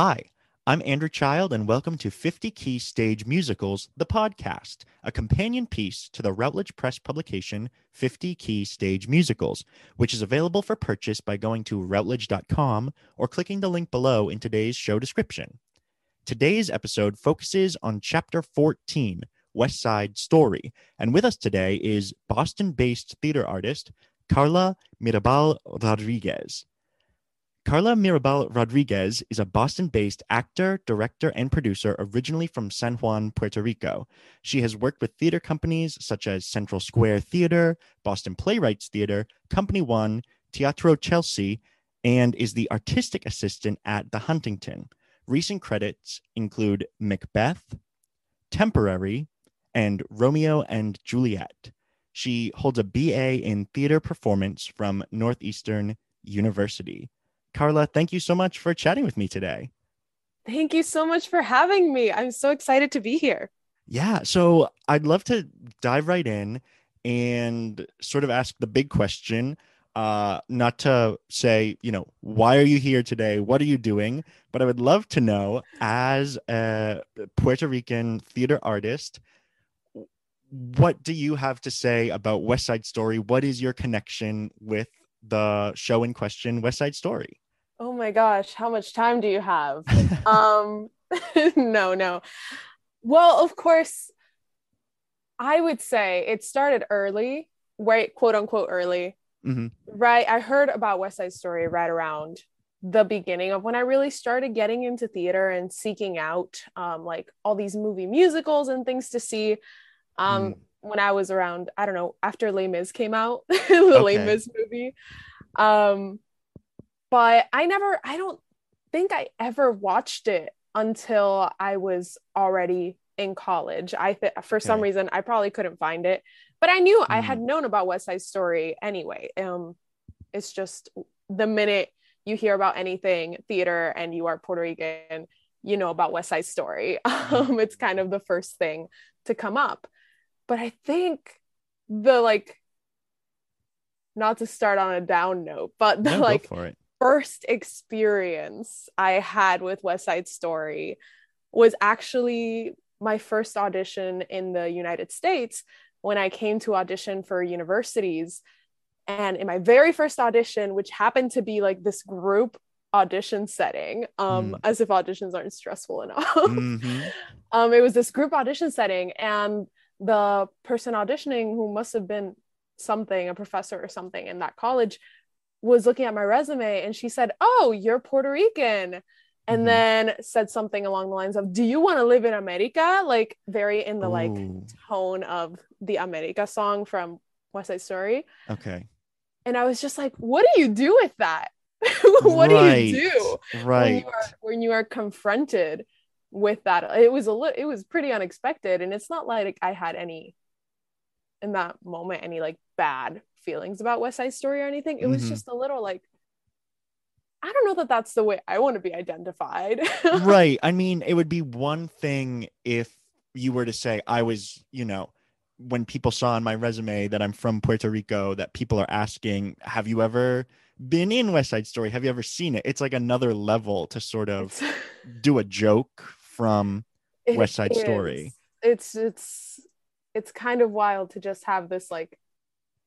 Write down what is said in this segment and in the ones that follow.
Hi, I'm Andrew Child, and welcome to 50 Key Stage Musicals, the podcast, a companion piece to the Routledge Press publication 50 Key Stage Musicals, which is available for purchase by going to routledge.com or clicking the link below in today's show description. Today's episode focuses on Chapter 14, West Side Story, and with us today is Boston based theater artist Carla Mirabal Rodriguez. Carla Mirabal Rodriguez is a Boston based actor, director, and producer originally from San Juan, Puerto Rico. She has worked with theater companies such as Central Square Theater, Boston Playwrights Theater, Company One, Teatro Chelsea, and is the artistic assistant at the Huntington. Recent credits include Macbeth, Temporary, and Romeo and Juliet. She holds a BA in theater performance from Northeastern University. Carla, thank you so much for chatting with me today. Thank you so much for having me. I'm so excited to be here. Yeah, so I'd love to dive right in and sort of ask the big question. Uh, not to say, you know, why are you here today? What are you doing? But I would love to know, as a Puerto Rican theater artist, what do you have to say about West Side Story? What is your connection with the show in question, West Side Story? Oh my gosh, how much time do you have? um, no, no. Well, of course, I would say it started early, right? Quote unquote early. Mm-hmm. Right. I heard about West Side Story right around the beginning of when I really started getting into theater and seeking out um, like all these movie musicals and things to see. Um, mm. When I was around, I don't know, after Les Mis came out, the okay. Les Mis movie. Um, but I never, I don't think I ever watched it until I was already in college. I th- for okay. some reason I probably couldn't find it, but I knew mm. I had hmm. known about West Side Story anyway. Um, it's just the minute you hear about anything theater and you are Puerto Rican, you know about West Side Story. Um, it's kind of the first thing to come up. But I think the like, not to start on a down note, but the no, like first experience I had with West Side Story was actually my first audition in the United States when I came to audition for universities. And in my very first audition, which happened to be like this group audition setting, um, mm. as if auditions aren't stressful enough, mm-hmm. um, it was this group audition setting. And the person auditioning, who must have been something, a professor or something in that college, was looking at my resume and she said, Oh, you're Puerto Rican. And mm-hmm. then said something along the lines of, Do you want to live in America? Like, very in the Ooh. like tone of the America song from West Side Story. Okay. And I was just like, What do you do with that? what right. do you do? Right. When you, are, when you are confronted with that? It was a little, it was pretty unexpected. And it's not like I had any in that moment any like bad feelings about West Side Story or anything. It was mm-hmm. just a little like I don't know that that's the way I want to be identified. right. I mean, it would be one thing if you were to say I was, you know, when people saw on my resume that I'm from Puerto Rico, that people are asking, "Have you ever been in West Side Story? Have you ever seen it?" It's like another level to sort of do a joke from West Side Story. It's it's it's kind of wild to just have this like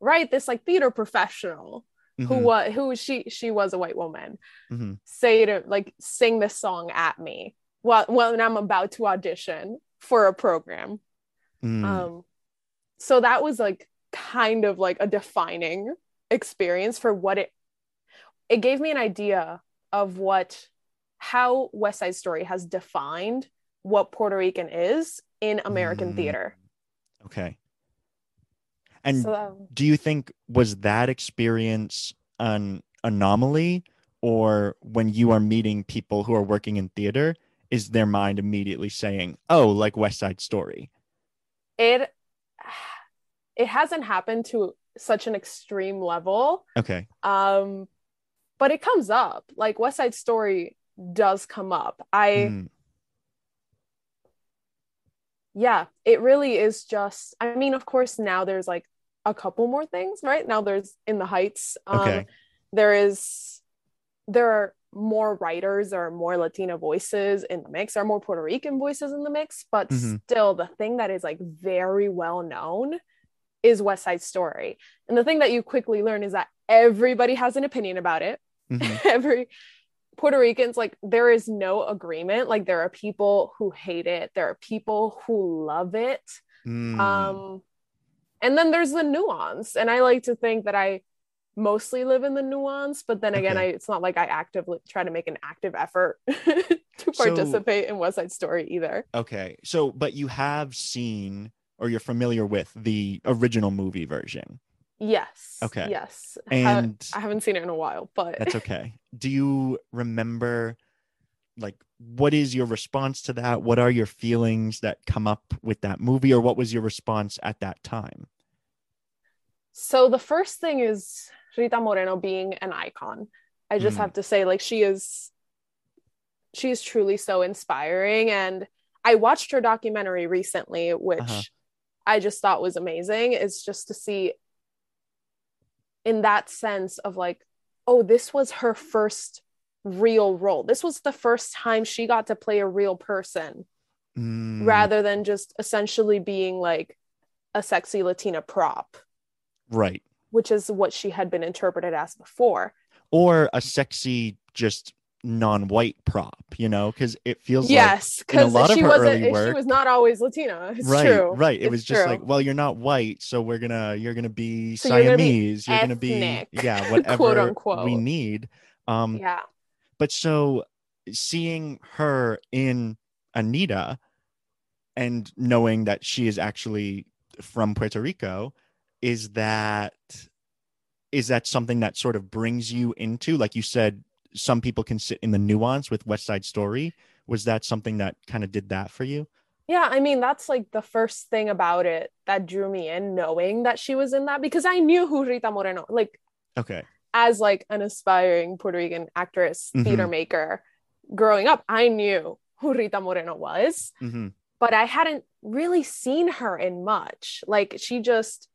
right this like theater professional who Mhm, was who she she was a white woman mhm. say to like sing this song at me while when I'm about to audition for a program. Mm, Um so that was like kind of like a defining experience for what it it gave me an idea of what how West Side Story has defined what Puerto Rican is in American Mm. theater. okay. And so that- do you think was that experience an anomaly? Or when you are meeting people who are working in theater is their mind immediately saying oh like west side story it it hasn't happened to such an extreme level. Okay. Um but it comes up. Like west side story does come up. I Mm, yeah it really is just i mean of course now there's like a couple more things right now there's in the heights um Okay. there is there are more writers or more latina voices in the mix are more puerto rican voices in the mix but Mhm. still the thing that is like very well known is west side story and the thing that you quickly learn is that everybody has an opinion about it mhm, every Puerto Ricans, like there is no agreement. Like there are people who hate it, there are people who love it. mm, Um, and then there's the nuance. And I like to think that I mostly live in the nuance, but then again, Okay. I it's not like I actively try to make an active effort to So- participate in West Side Story either. okay so but you have seen or you're familiar with the original movie version Yes. Okay. Yes. And I haven't seen it in a while, but That's okay. Do you remember like what is your response to that? What are your feelings that come up with that movie or what was your response at that time? So the first thing is Rita Moreno being an icon. I just Mhm. have to say, like, she is she is truly so inspiring. And I watched her documentary recently, which Uh-huh. I just thought was amazing. It's just to see in that sense of like, oh, this was her first real role. This was the first time she got to play a real person Mm, rather than just essentially being like a sexy Latina prop right. which is what she had been interpreted as before. Or a sexy just non-white prop, you know, cuz it feels yes, a because lot of she her wasn't. early She was not always Latina. It's right, true. right. It It's was just true. like, well, you're not white, so we're going to you're to be So you're gonna be Siamese, you're going to be ethnic, yeah, quote whatever unquote. we need. Um yeah, but so seeing her in Anita and knowing that she is actually from Puerto Rico is that is that something that sort of brings you into like you said some people can sit in the nuance with West Side Story was that something that kind of did that for you yeah. I mean, that's like the first thing about it that drew me in, knowing that she was in that because I knew who Rita Moreno, like okay as like an aspiring Puerto Rican actress, Mhm. theater maker, growing up, I knew who Rita Moreno was. hmm but I hadn't really seen her in much. Like she just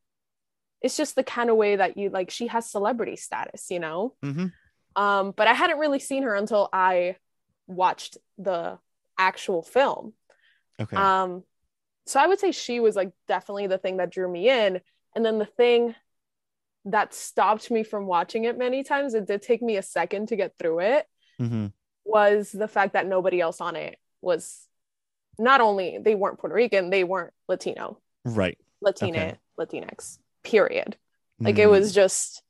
it's just the kind of way that you like she has celebrity status, you know? hmm Um but I hadn't really seen her until I watched the actual film. okay Um so I would say she was like definitely the thing that drew me in and then the thing that stopped me from watching it many times it did take me a second to get through it hmm was the fact that nobody else on it was not only they weren't Puerto Rican, they weren't Latino, right Latina, Okay. Latinx, period. Like it Mm, was just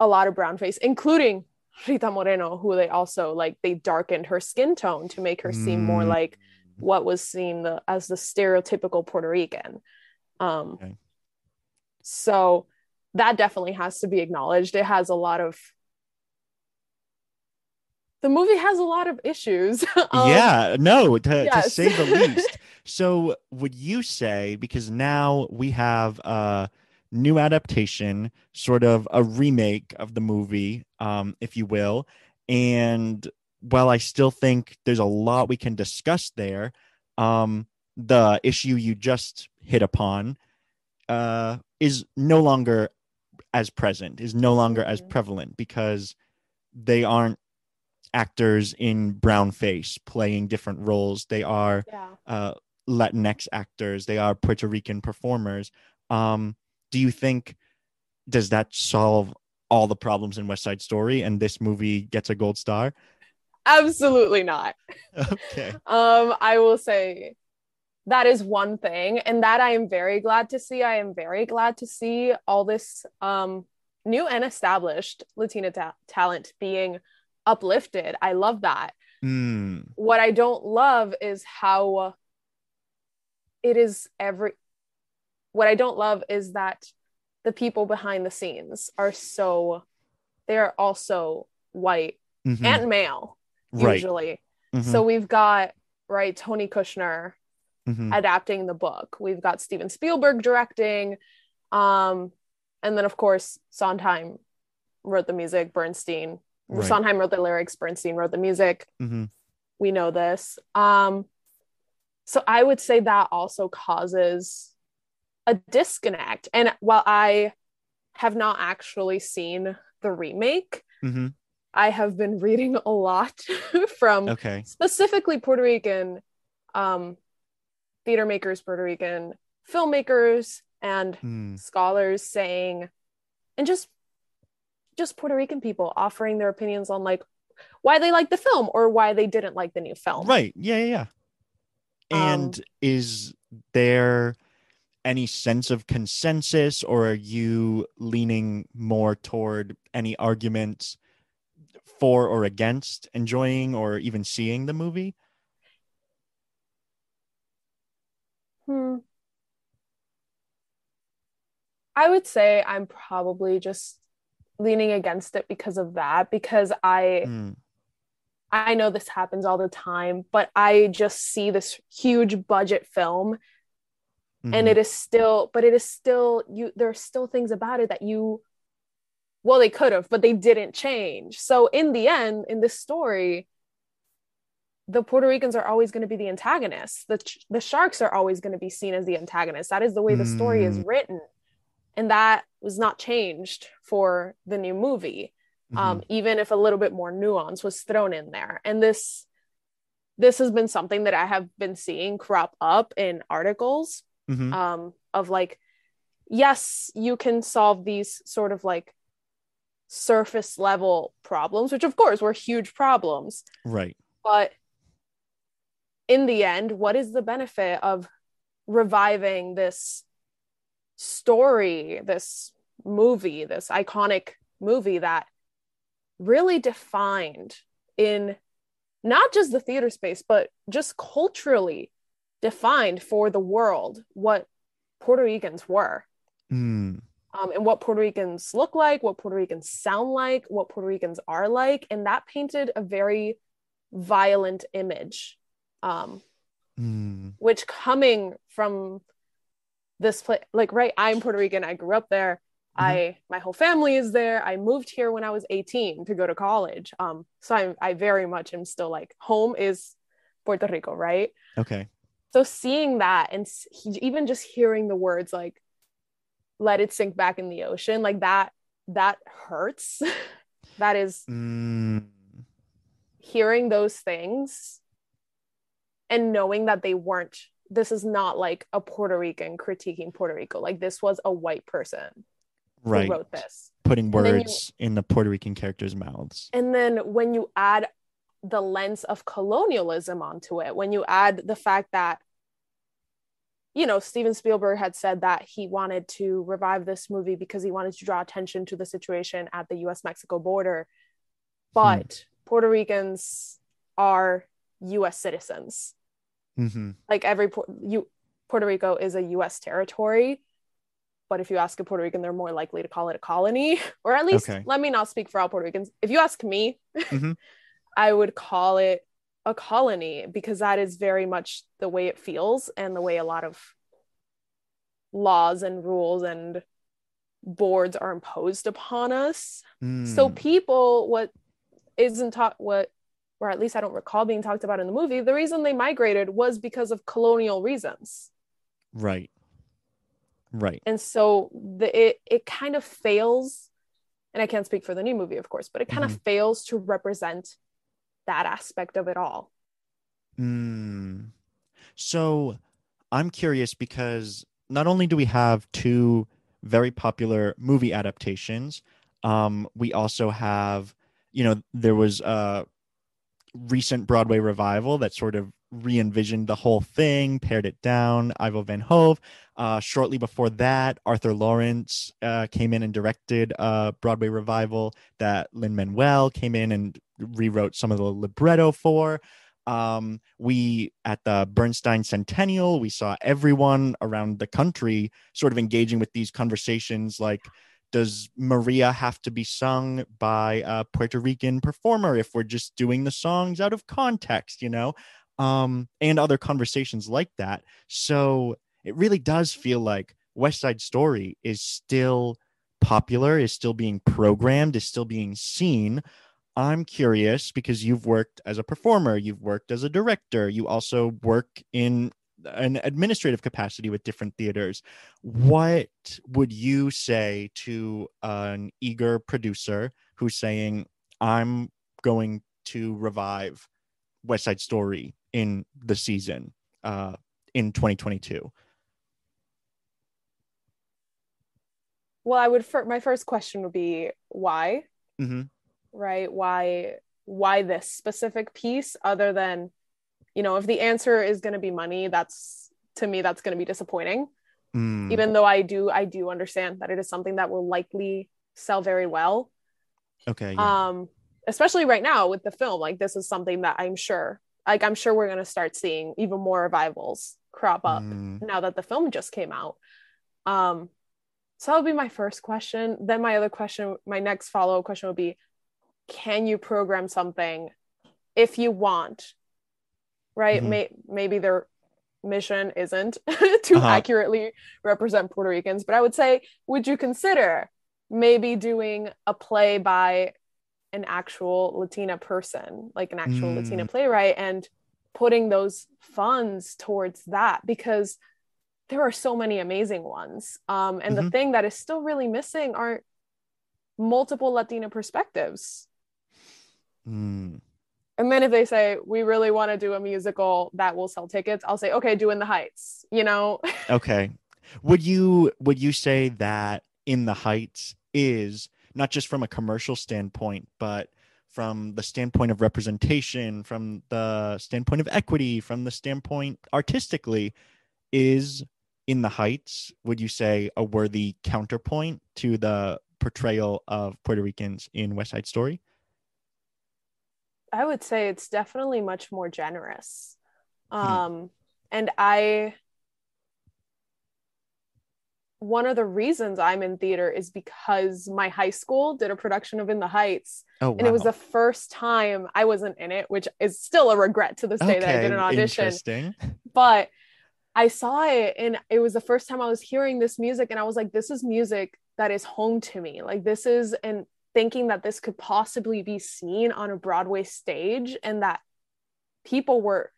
a lot of brown face, including Rita Moreno, who they also like they darkened her skin tone to make her seem more Mm. like what was seen the, as the stereotypical Puerto Rican. Um, Okay. So that definitely has to be acknowledged. It has a lot of the movie has a lot of issues. Um, yeah, no, to, to say the least. So, would you say because now we have a new adaptation, sort of a remake of the movie, um, if you will, and while I still think there's a lot we can discuss there, um, the issue you just hit upon uh, is no longer as present, is no longer as Mhm. prevalent because they aren't actors in brown face playing different roles. They are yeah. uh, Latinx actors. They are Puerto Rican performers. Um, do you think does that solve all the problems in West Side Story and this movie gets a gold star? Absolutely not. Okay. Um, I will say that is one thing, and that I am very glad to see. I am very glad to see all this um new and established Latina ta- talent being uplifted. I love that. Mm, What I don't love is how it is every what I don't love is that the people behind the scenes are so they're also white mhm, and male right. usually. mhm, So we've got right Tony Kushner mhm, adapting the book. We've got Steven Spielberg directing. Um, and then of course Sondheim wrote the music, Bernstein. Right. Sondheim wrote the lyrics, Bernstein wrote the music. mhm, We know this. Um, so I would say that also causes a disconnect. And while I have not actually seen the remake, mhm. I have been reading a lot from Okay. specifically Puerto Rican um, theater makers, Puerto Rican filmmakers, and Mm, scholars saying, and just just Puerto Rican people offering their opinions on like why they like the film or why they didn't like the new film. Right. Yeah, yeah, yeah. And Um, is there any sense of consensus or are you leaning more toward any arguments for or against enjoying or even seeing the movie? Hmm. I would say I'm probably just leaning against it because of that because I Mm, I know this happens all the time, but I just see this huge budget film and mhm, it is still, but it is still, you, there are still things about it that you, well, they could have, but they didn't change. So in the end, in this story, the Puerto Ricans are always going to be the antagonists. The, the sharks are always going to be seen as the antagonists. That is the way the story is Mm. written. And that was not changed for the new movie um, mhm, even if a little bit more nuance was thrown in there. And this this has been something that I have been seeing crop up in articles mhm, um, of like, yes, you can solve these sort of like surface level problems, which of course were huge problems, right. but in the end, what is the benefit of reviving this story, this movie, this iconic movie that really defined in not just the theater space, but just culturally defined for the world what Puerto Ricans were Mm, um, and what Puerto Ricans look like, what Puerto Ricans sound like, what Puerto Ricans are like. And that painted a very violent image, um, mm, which coming from this place, like, right, I'm Puerto Rican, I grew up there. I my whole family is there. I moved here when I was 18 to go to college. Um, so I I very much am still like home is Puerto Rico, right? okay. So seeing that and he, even just hearing the words like let it sink back in the ocean like that that hurts that is Mm, hearing those things and knowing that they weren't this is not like a puerto rican critiquing puerto rico like this was a white person right. who wrote this Putting then you- words in the Puerto Rican characters' mouths. and then when you add the lens of colonialism onto it when you add the fact that you know steven spielberg had said that he wanted to revive this movie because he wanted to draw attention to the situation at the us mexico border. But puerto ricans are us citizens. Hmm like every you puerto rico is a us territory but if you ask a puerto rican they're more likely to call it a colony. Or at least Okay. let me not speak for all puerto ricans. If you ask me Mhm. i would call it a colony because that is very much the way it feels and the way a lot of laws and rules and boards are imposed upon us so Mm, people what isn't taught what or at least i don't recall being talked about in the movie the reason they migrated was because of colonial reasons right. Right. and so the it it kind of fails and i can't speak for the new movie of course but it kind of fails to represent that aspect of it all Mm. So I'm curious because not only do we have two very popular movie adaptations. Um, we also have, you know, there was a recent Broadway revival that sort of re-envisioned the whole thing, pared it down. Ivo Van Hove. Uh, shortly before that, Arthur Laurents uh, came in and directed a Broadway revival that Lin Manuel came in and rewrote some of the libretto for. Um, we at the Bernstein Centennial, we saw everyone around the country sort of engaging with these conversations like, does Maria have to be sung by a Puerto Rican performer if we're just doing the songs out of context, you know? Um, and other conversations like that. So it really does feel like West Side Story is still popular, is still being programmed, is still being seen. I'm curious because you've worked as a performer, you've worked as a director, you also work in an administrative capacity with different theaters. What would you say to an eager producer who's saying, I'm going to revive West Side Story in the season uh, in 2022? Well, I would. my first question would be why, mm-hmm. right? Why? Why this specific piece, other than you know if the answer is going to be money that's to me that's going to be disappointing mm. even though i do i do understand that it is something that will likely sell very well okay yeah. um especially right now with the film like this is something that i'm sure like i'm sure we're going to start seeing even more revivals crop up mm. now that the film just came out um so that would be my first question then my other question my next follow-up question would be can you program something if you want right? Mhm. May- maybe their mission isn't to Uh-huh. accurately represent Puerto Ricans, but I would say, would you consider maybe doing a play by an actual Latina person, like an actual Latina Mm. playwright, and putting those funds towards that? Because there are so many amazing ones. Um, and the Mhm. thing that is still really missing are multiple Latina perspectives. Mm. And then if they say we really want to do a musical that will sell tickets, I'll say okay, do in the Heights. You know, Okay. Would you would you say that In the Heights is not just from a commercial standpoint, but from the standpoint of representation, from the standpoint of equity, from the standpoint artistically, is In the Heights, would you say a worthy counterpoint to the portrayal of Puerto Ricans in West Side Story? I would say it's definitely much more generous. Hmm. Um, and I, one of the reasons I'm in theater is because my high school did a production of In the Heights, Oh, and it was the first time I wasn't in it, which is still a regret to this day that I did an audition. Interesting. but I saw it and it was the first time I was hearing this music and I was like this is music that is home to me like this is and thinking that this could possibly be seen on a Broadway stage and that people were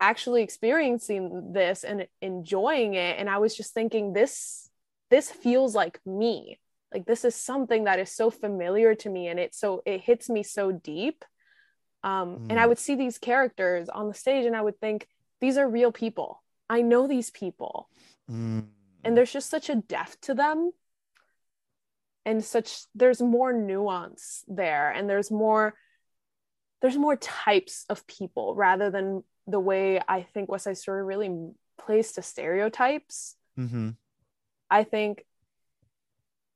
actually experiencing this and enjoying it and I was just thinking this this feels like me like this is something that is so familiar to me and it so it hits me so deep um, and I Mm. would see these characters on the stage and I would think these are real people. I know these people. Mm. And there's just such a depth to them. And such there's more nuance there and there's more there's more types of people rather than the way I think West Side Story really plays to stereotypes. Mhm. I think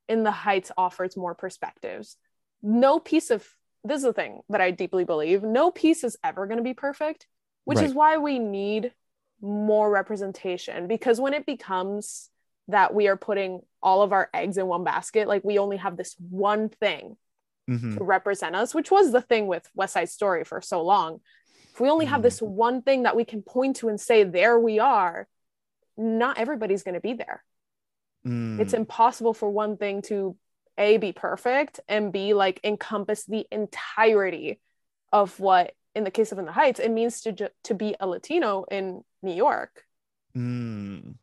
In the Heights offers more perspectives. No piece of this is the thing that I deeply believe. No piece is ever going to be perfect, which is why we need more representation because when it becomes that we are putting all of our eggs in one basket, like we only have this one thing Mhm. to represent us, which was the thing with West Side Story for so long. If we only have this one thing that we can point to and say, there we are, not everybody's going to be there Mm. it's impossible for one thing to a be perfect and b like encompass the entirety of what in the case of in the heights it means to ju- to be a latino in new york Mm.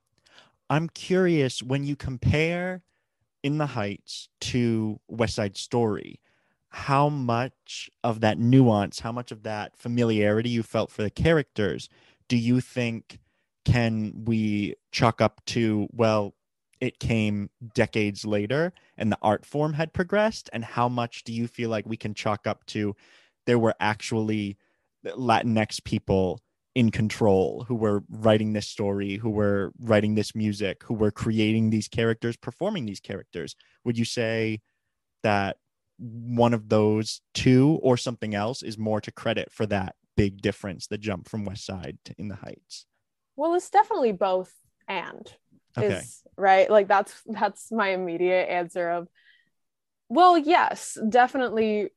I'm curious when you compare In the Heights to West Side Story, how much of that nuance, how much of that familiarity you felt for the characters do you think can we chalk up to, well, it came decades later and the art form had progressed? And how much do you feel like we can chalk up to there were actually latinx people in control who were writing this story who were writing this music who were creating these characters performing these characters? Would you say that one of those two or something else is more to credit for that big difference the jump from west side to in the heights well it's definitely both and okay. is right like that's that's my immediate answer of well yes definitely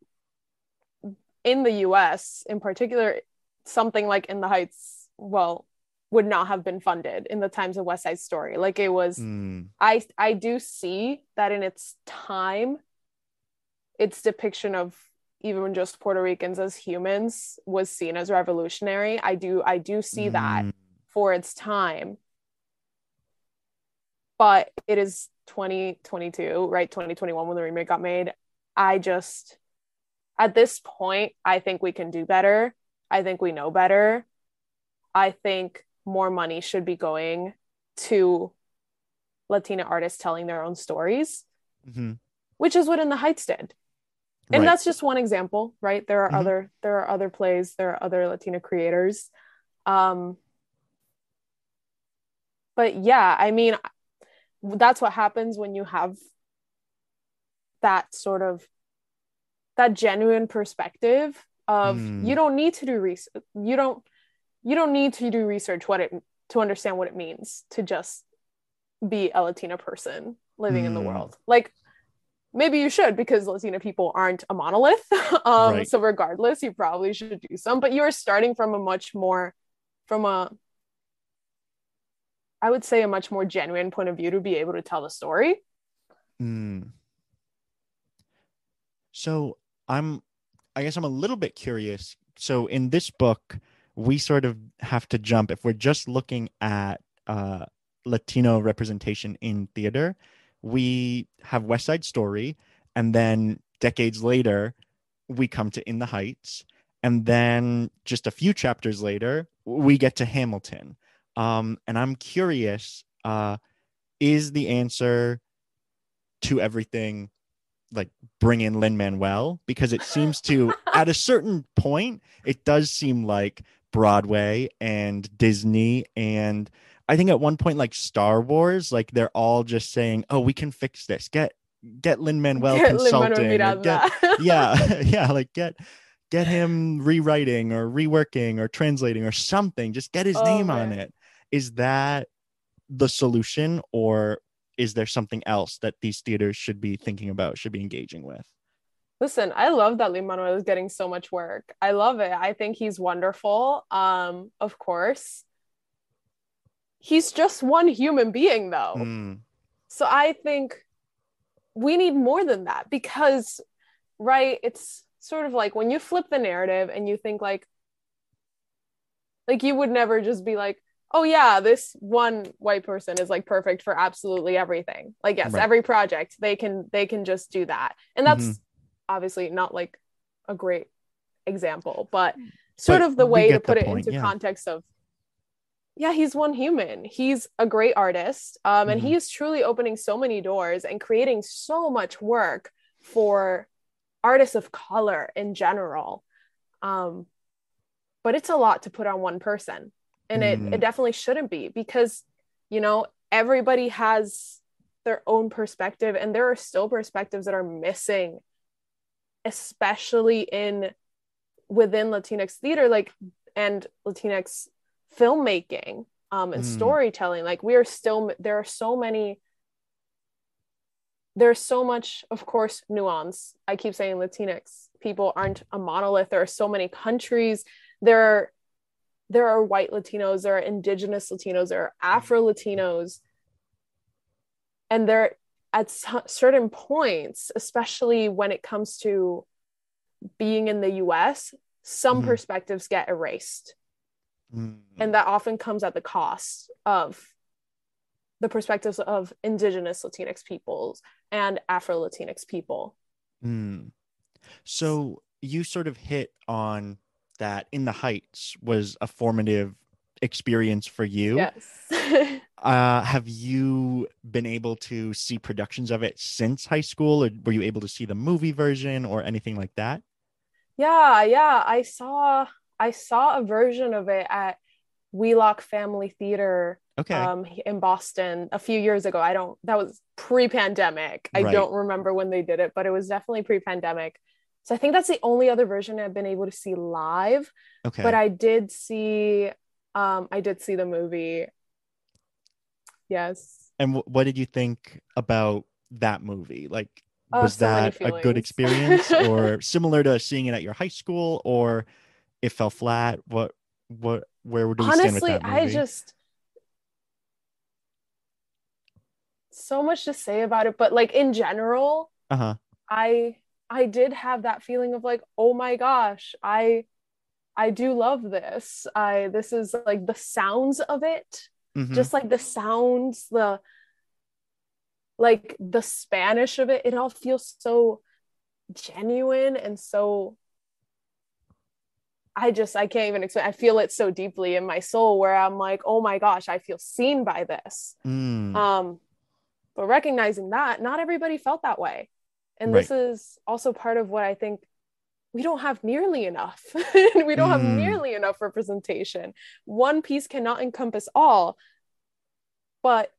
in the US in particular something like in the heights well would not have been funded in the times of west side story like it was mm. i i do see that in its time its depiction of even just puerto ricans as humans was seen as revolutionary i do i do see mm. that for its time but it is 2022 right 2021 when the remake got made i just at this point i think we can do better I think we know better. I think more money should be going to Latina artists telling their own stories, mm-hmm. which is what In the Heights did. And right. that's just one example, right? There are mm-hmm. other there are other plays, there are other Latina creators. Um, but yeah, I mean, that's what happens when you have that sort of that genuine perspective of mm. you don't need to do research you don't you don't need to do research what it to understand what it means to just be a latina person living mm. in the hmm. world like maybe you should because latina people aren't a monolith um right. so regardless you probably should do some but you're starting from a much more from a i would say a much more genuine point of view to be able to tell the story mm. so i'm I guess I'm a little bit curious. So in this book, we sort of have to jump if we're just looking at uh, Latino representation in theater. We have West Side Story, and then decades later, we come to In the Heights, and then just a few chapters later, we get to Hamilton. Um, and I'm curious: uh, is the answer to everything like bring in Lin Manuel because it seems to at a certain point it does seem like Broadway and Disney and I think at one point like Star Wars like they're all just saying oh we can fix this get get Lin Manuel consulting get, yeah yeah like get get him rewriting or reworking or translating or something just get his oh, name man. on it is that the solution or is there something else that these theaters should be thinking about, should be engaging with? Listen, I love that Lin Manuel is getting so much work. I love it. I think he's wonderful. Um, of course. He's just one human being though. Mm. So I think we need more than that because right, it's sort of like when you flip the narrative and you think like like you would never just be like oh yeah this one white person is like perfect for absolutely everything like yes right. every project they can they can just do that and that's mm-hmm. obviously not like a great example but sort but of the way to put it point, into yeah. context of yeah he's one human he's a great artist um, and mm-hmm. he is truly opening so many doors and creating so much work for artists of color in general um, but it's a lot to put on one person and it, mm. it definitely shouldn't be because you know everybody has their own perspective and there are still perspectives that are missing especially in within latinx theater like and latinx filmmaking um and mm. storytelling like we are still there are so many there's so much of course nuance i keep saying latinx people aren't a monolith there are so many countries there are there are white Latinos, there are indigenous Latinos, there are Afro Latinos. And there, at certain points, especially when it comes to being in the US, some mm-hmm. perspectives get erased. Mm-hmm. And that often comes at the cost of the perspectives of indigenous Latinx peoples and Afro Latinx people. Mm. So you sort of hit on that In the Heights was a formative experience for you. Yes. Uh, have you been able to see productions of it since high school, or were you able to see the movie version or anything like that? yeah, yeah. I saw I saw a version of it at Wheelock Family Theater Okay. um in Boston a few years ago. I don't that was pre-pandemic. I Right. don't remember when they did it, but it was definitely pre-pandemic. So I think that's the only other version I've been able to see live. okay. But I did see um I did see the movie. Yes. and w- what did you think about that movie? Like, Oh, was so that a good experience, or similar to seeing it at your high school, or it fell flat? What, what, where do we stand with that movie? I just so much to say about it, but like in general, uh huh. I I did have that feeling of like, oh my gosh, I I do love this. I this is like the sounds of it, Mm-hmm. just like the sounds, the like the Spanish of it, it all feels so genuine and so I just I can't even explain. I feel it so deeply in my soul where I'm like, oh my gosh, I feel seen by this. Mm, Um, but recognizing that not everybody felt that way. And this is also part of what I think we don't have nearly enough. we don't have Mm. nearly enough representation. One piece cannot encompass all, but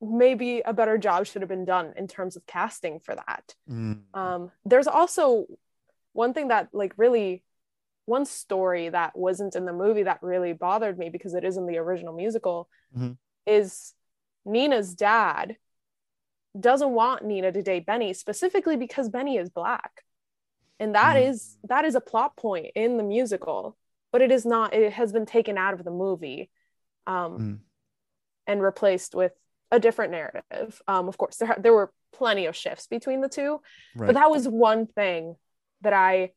maybe a better job should have been done in terms of casting for that. mm, Um, there's also one thing that like really one story that wasn't in the movie that really bothered me because it is in the original musical Mhm. is Nina's dad doesn't want Nina to date Benny specifically because Benny is black. And that Mm. is that is a plot point in the musical, but it is not it has been taken out of the movie um, Mm. and replaced with a different narrative. Um, of course, there there were plenty of shifts between the two, right. but that was one thing that I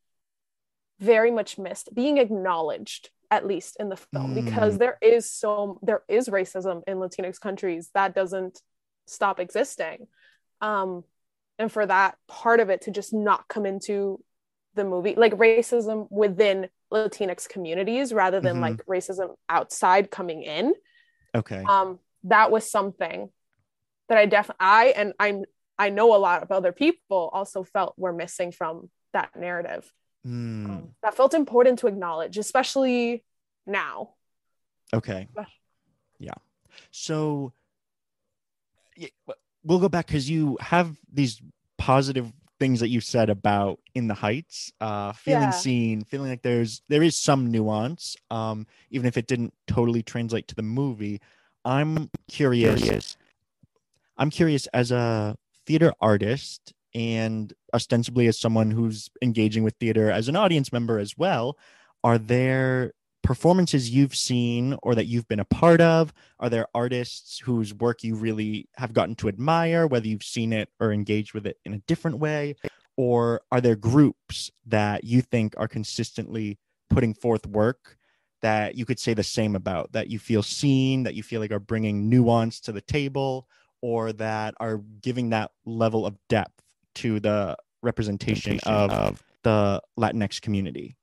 very much missed being acknowledged at least in the film because Mm. there is so there is racism in Latinx countries that doesn't stop existing. Um and for that part of it to just not come into the movie like racism within Latinx communities rather than Mhm. like racism outside coming in okay. um that was something that i definitely i and i'm i know a lot of other people also felt were missing from that narrative Mm, um, that felt important to acknowledge especially now okay. Yeah. So yeah, we'll go back because you have these positive things that you said about in the heights uh feeling Yeah. seen feeling like there's there is some nuance um even if it didn't totally translate to the movie i'm curious i'm curious as a theater artist and ostensibly as someone who's engaging with theater as an audience member as well are there performances you've seen or that you've been a part of? Are there artists whose work you really have gotten to admire whether you've seen it or engaged with it in a different way? Or are there groups that you think are consistently putting forth work that you could say the same about that you feel seen that you feel like are bringing nuance to the table or that are giving that level of depth to the representation of the latinx community.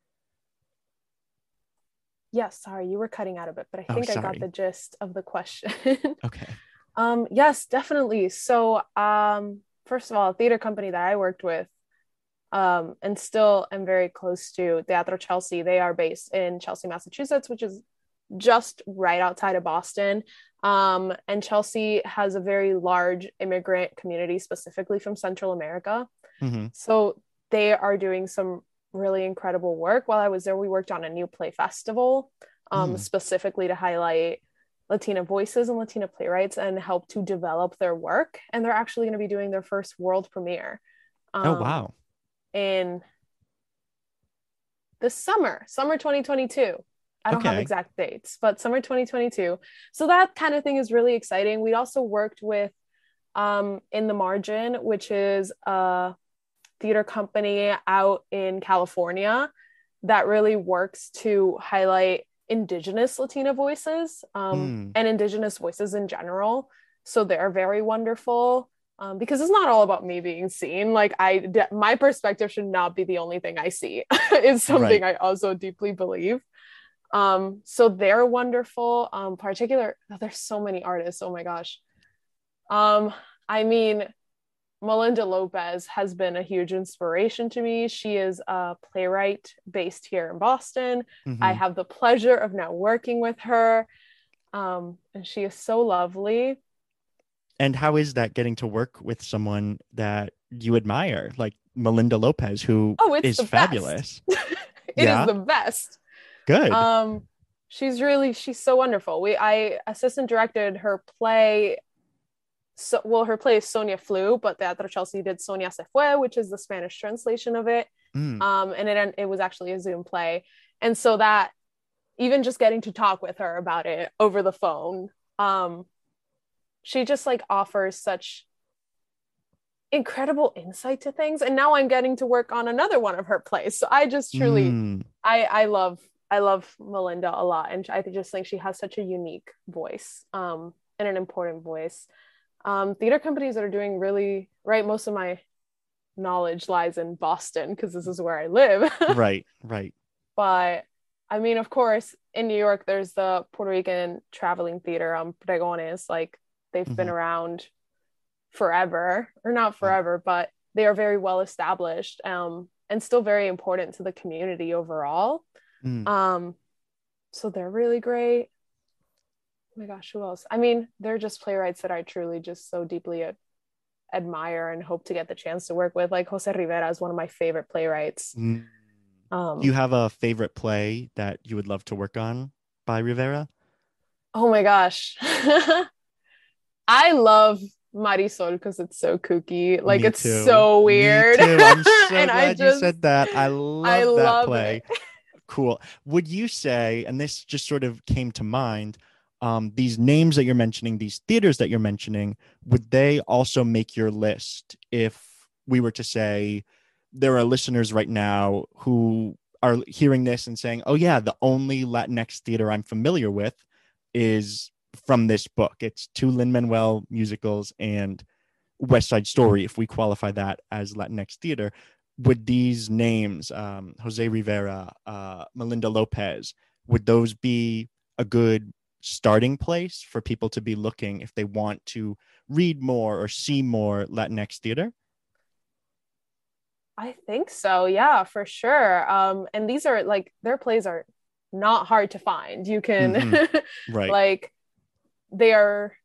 Yes sorry you were cutting out a bit but i Oh, think i got the gist of the question. Okay. Um yes definitely. So um first of all a theater company that i worked with um and still am very close to teatro chelsea. They are based in chelsea massachusetts which is just right outside of boston um and chelsea has a very large immigrant community specifically from central america hmm so they are doing some really incredible work. While I was there, we worked on a new play festival um, Mm. specifically to highlight Latina voices and Latina playwrights and help to develop their work. And they're actually going to be doing their first world premiere. oh um, wow In the summer, summer 2022. I don't have exact dates, but summer 2022. So that kind of thing is really exciting. We also worked with um, In the Margin, which is a theater company out in California that really works to highlight Indigenous Latina voices um, Mm. and Indigenous voices in general. So they're very wonderful. Um, because it's not all about me being seen. Like I, d- my perspective should not be the only thing I see. is something I also deeply believe. Um, so they're wonderful. Um, particular, oh, there's so many artists. Oh my gosh. Um, I mean, Melinda Lopez has been a huge inspiration to me. She is a playwright based here in Boston. Mhm. I have the pleasure of now working with her. Um, and she is so lovely. And how is that getting to work with someone that you admire, like Melinda Lopez, who Oh, it's is fabulous? It is Yeah. the best. Good. Um, she's really she's so wonderful. We I assistant directed her play. So well, her play is Sonia Flew, but Teatro Chelsea did Sonia Se Fue, which is the Spanish translation of it. Mm. Um, and it it was actually a Zoom play, and so that even just getting to talk with her about it over the phone, um, she just like offers such incredible insight to things. And now I'm getting to work on another one of her plays, so I just truly Mm. I I love I love Melinda a lot, and I just think she has such a unique voice, um, and an important voice. Um, theater companies that are doing really right. Most of my knowledge lies in Boston because this is where I live. right, right. but I mean, of course, in New York, there's the Puerto Rican Traveling Theater, um, Pregones. Like they've been Mhm. around forever, or not forever, but they are very well established, um, and still very important to the community overall. Mm. Um, so they're really great. Oh my gosh, who else? I mean, they're just playwrights that I truly just so deeply ad- admire and hope to get the chance to work with. Like Jose Rivera is one of my favorite playwrights. Mm. Um, you have a favorite play that you would love to work on by Rivera? oh my gosh, I love Marisol because it's so kooky. Like Me it's too. so weird. I'm so And I glad you just- said that. I love I that love play. Cool. Would you say, and this just sort of came to mind, um, these names that you're mentioning, these theaters that you're mentioning, would they also make your list if we were to say there are listeners right now who are hearing this and saying, oh, yeah, the only Latinx theater I'm familiar with is from this book. It's two Lin Manuel musicals and West Side Story, if we qualify that as Latinx theater would these names um, jose rivera uh, melinda lopez would those be a good starting place for people to be looking if they want to read more or see more latinx theater I think so. Yeah, for sure. Um, and these are like their plays are not hard to find. You can Mhm. right like they are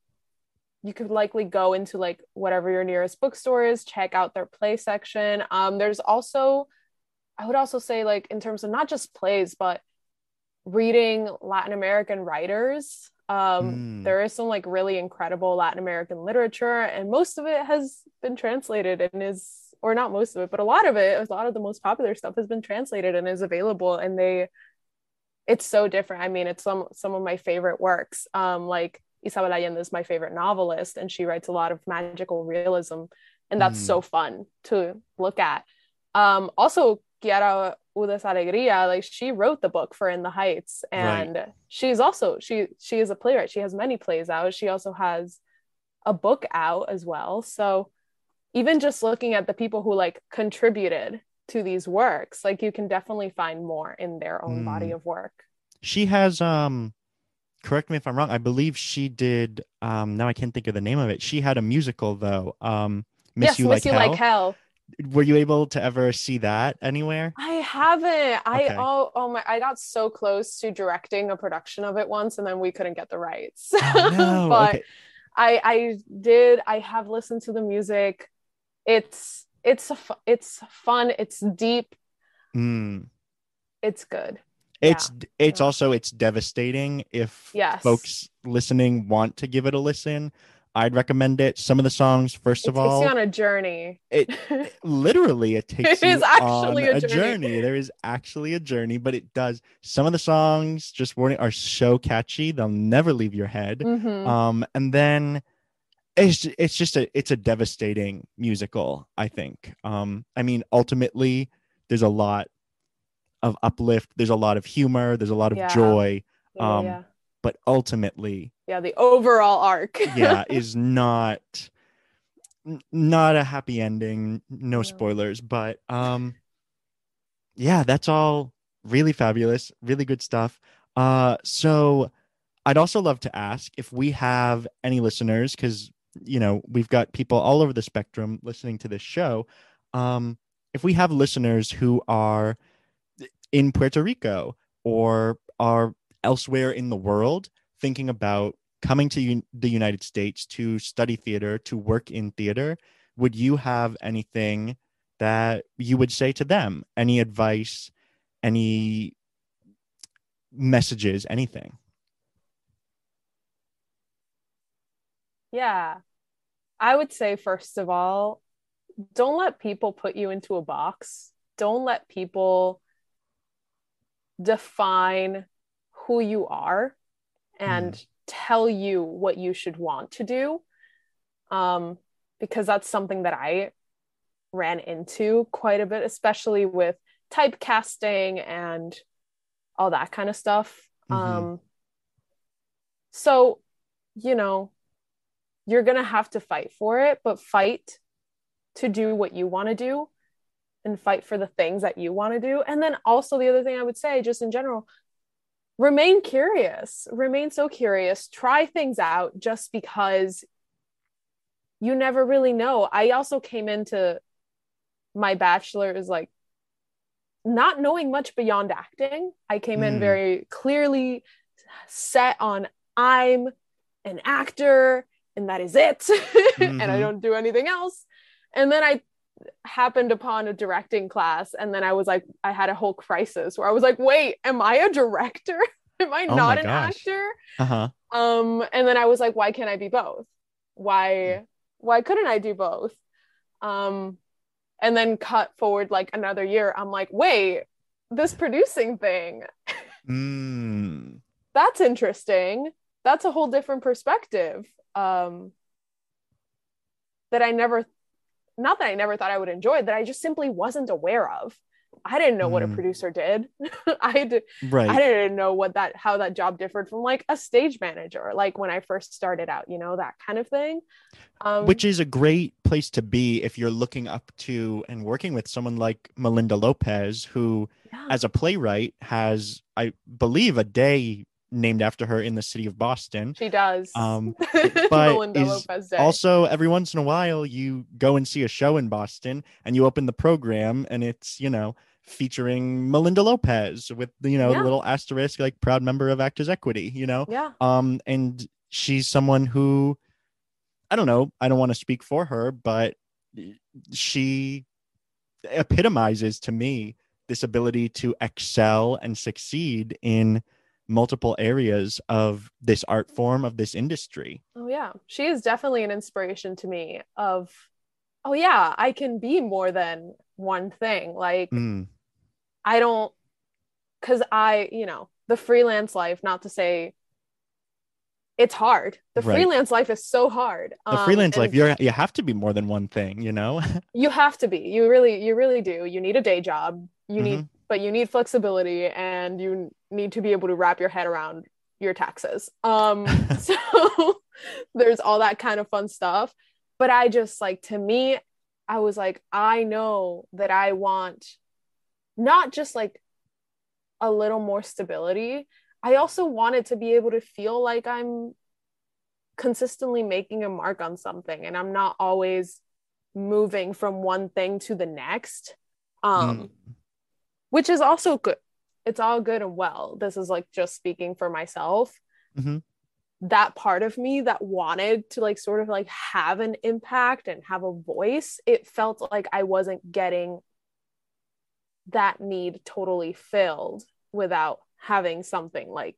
you could likely go into like whatever your nearest bookstore is, check out their play section. Um, there's also I would also say like in terms of not just plays, but reading Latin American writers. Um, Mm. there is some like really incredible Latin American literature, and most of it has been translated and is, or not most of it, but a lot of it, a lot of the most popular stuff has been translated and is available. And they, it's so different. I mean, it's some some of my favorite works. Um, like Isabel Allende is my favorite novelist, and she writes a lot of magical realism, and that's Mm. so fun to look at. Um, also, Quiara Hudes Alegria, like she wrote the book for In the Heights, and she's also she she is a playwright. She has many plays out. She also has a book out as well. So even just looking at the people who like contributed to these works, like you can definitely find more in their own body Mm. of work. she has um correct me if i'm wrong i believe she did um now i can't think of the name of it she had a musical though um miss yes, you, Miss like, You hell. Like Hell. were you able to ever see that anywhere I haven't. I Okay. oh oh my I got so close to directing a production of it once and then we couldn't get the rights. oh no but okay I I did I have listened to the music. It's it's a it's fun, it's deep, Mm. it's good. It's it's Yeah. also it's devastating if Yes. folks listening want to give it a listen i'd recommend it some of the songs first It of takes all you on a journey. it literally it takes It is actually on a journey. there is actually a journey but it does some of the songs just warning are so catchy they'll never leave your head Mhm. um and then it's it's just a it's a devastating musical i think um i mean ultimately there's a lot of uplift there's a lot of humor there's a lot of Yeah. joy um, yeah. but ultimately Yeah, the overall arc. yeah is not not a happy ending no No. spoilers but um yeah that's all really fabulous really good stuff Uh, so I'd also love to ask if we have any listeners, because you know we've got people all over the spectrum listening to this show. Um, if we have listeners who are in Puerto Rico or are elsewhere in the world thinking about coming to un- the United States to study theater, to work in theater, would you have anything that you would say to them? Any advice, any messages, anything? Yeah. I would say, first of all, don't let people put you into a box. Don't let people define who you are and mm. tell you what you should want to do. Um, because that's something that I ran into quite a bit, especially with typecasting and all that kind of stuff. Mm-hmm. Um, so, you know, you're going to have to fight for it, but fight to do what you want to do and fight for the things that you want to do. And then also, the other thing I would say, just in general, remain curious, remain so curious, try things out just because you never really know. I also came into my bachelor's like not knowing much beyond acting. I came mm. in hmm. very clearly set on I'm an actor and that is it. mm-hmm. and I mm-hmm. don't do anything else. And then I happened upon a directing class and then I was like I had a whole crisis where I was like, "Wait, am I a director? am I oh not an gosh. actor?" Uh-huh. Um and then I was like, "Why can't I be both? Why why couldn't I do both?" Um and then cut forward like another year i'm like wait this producing thing mm. that's interesting that's a whole different perspective um that i never not that i never thought i would enjoy that i just simply wasn't aware of I didn't know mm. what a mm. producer did. I did, right. I didn't know what that how that job differed from like a stage manager, like when I first started out, you know, that kind of thing. Um, Which is a great place to be if you're looking up to and working with someone like Melinda Lopez, who, yeah. as a playwright, has I believe a day named after her in the city of Boston. She does. Um, but is also every once in a while you go and see a show in Boston and you open the program and it's you know featuring Melinda Lopez with you know yeah. the little asterisk like proud member of Actors Equity. You know. Yeah. Um, and she's someone who I don't know. I don't want to speak for her, but she epitomizes to me this ability to excel and succeed in multiple areas of this art form of this industry. Oh yeah. She is definitely an inspiration to me of oh yeah i can be more than one thing. Like mm. i don't because i you know the freelance life not to say it's hard. The right. freelance life is so hard the um, freelance life you're you have to be more than one thing you know? You have to be. You really you really do. You need a day job. You mm-hmm. need but you need flexibility and you need to be able to wrap your head around your taxes. Um, so there's all that kind of fun stuff. But I just like, to me, I was like, I know that I want not just like a little more stability. I also wanted to be able to feel like I'm consistently making a mark on something and I'm not always moving from one thing to the next. Um, mm which is also good. It's all good and well. This is like just speaking for myself. Mm-hmm. That part of me that wanted to like sort of like have an impact and have a voice, it felt like I wasn't getting that need totally filled without having something like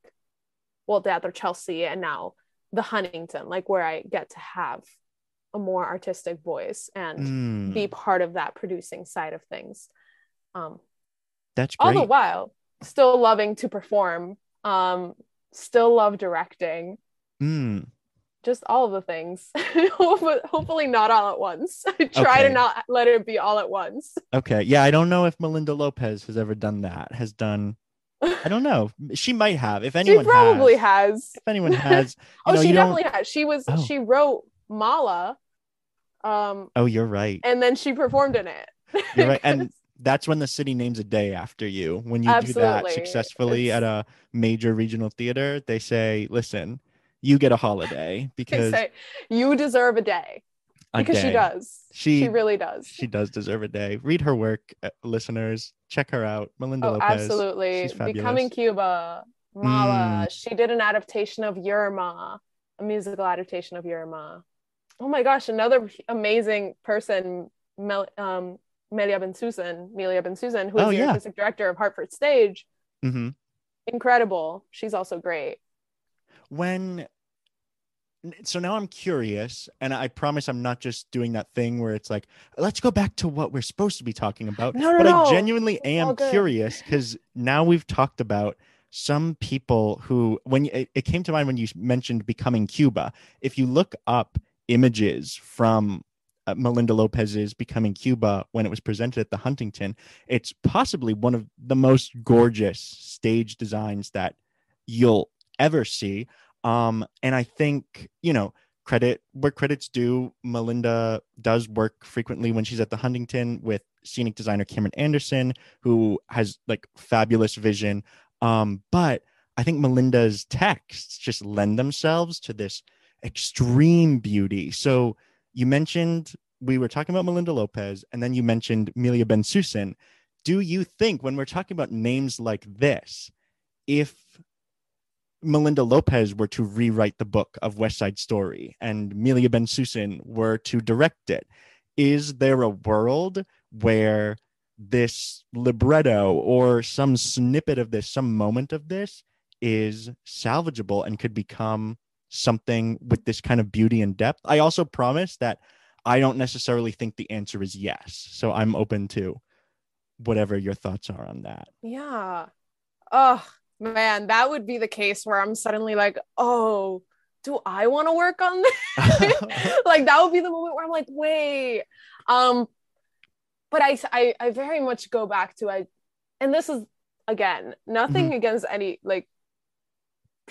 well Teatro Chelsea and now the Huntington, like where I get to have a more artistic voice and mm. be part of that producing side of things. Um, that's great. all the while still loving to perform um still love directing mm. just all of the things hopefully not all at once i try okay. to not let it be all at once okay yeah i don't know if melinda lopez has ever done that has done I don't know. She might have. If anyone, she probably has. has. If anyone has, oh, know, she definitely has. She was. Oh. She wrote Mala. Um. Oh, you're right. And then she performed in it. You're right. And that's when the city names a day after you. When you do that successfully It's- at a major regional theater, they say, "Listen, you get a holiday because say you deserve a day a because she does. She- She really does. She does deserve a day. Read her work, uh, listeners. Check her out, Melinda Oh, Lopez. absolutely. Becoming Cuba, Mala. Mm. She did an adaptation of Yerma, a musical adaptation of Yerma. Oh my gosh, another amazing person, Mel, um, Melia Bensussen, Melia Bensussen, who is Oh, the yeah. artistic director of Hartford Stage. hmm Incredible. She's also great. when so now i'm curious and i promise i'm not just doing that thing where it's like let's go back to what we're supposed to be talking about No, no, but no. i genuinely am curious because now we've talked about some people who when it, it came to mind when you mentioned becoming cuba if you look up images from melinda lopez's becoming cuba when it was presented at the huntington it's possibly one of the most gorgeous stage designs that you'll ever see. Um and i think you know credit where credit's due melinda does work frequently when she's at the huntington with scenic designer cameron anderson who has like fabulous vision. Um but i think melinda's texts just lend themselves to this extreme beauty. So you mentioned we were talking about melinda lopez and then you mentioned melia bensussen do you think when we're talking about names like this if Melinda Lopez were to rewrite the book of West Side Story and Melia Bensussen were to direct it, is there a world where this libretto or some snippet of this, some moment of this is salvageable and could become something with this kind of beauty and depth? I also promise that I don't necessarily think the answer is yes. So I'm open to whatever your thoughts are on that. Yeah. Oh man, that would be the case where I'm suddenly like, oh, do I want to work on this? like that would be the moment where I'm like, wait. Um, but I I I very much go back to I and this is again, nothing against any like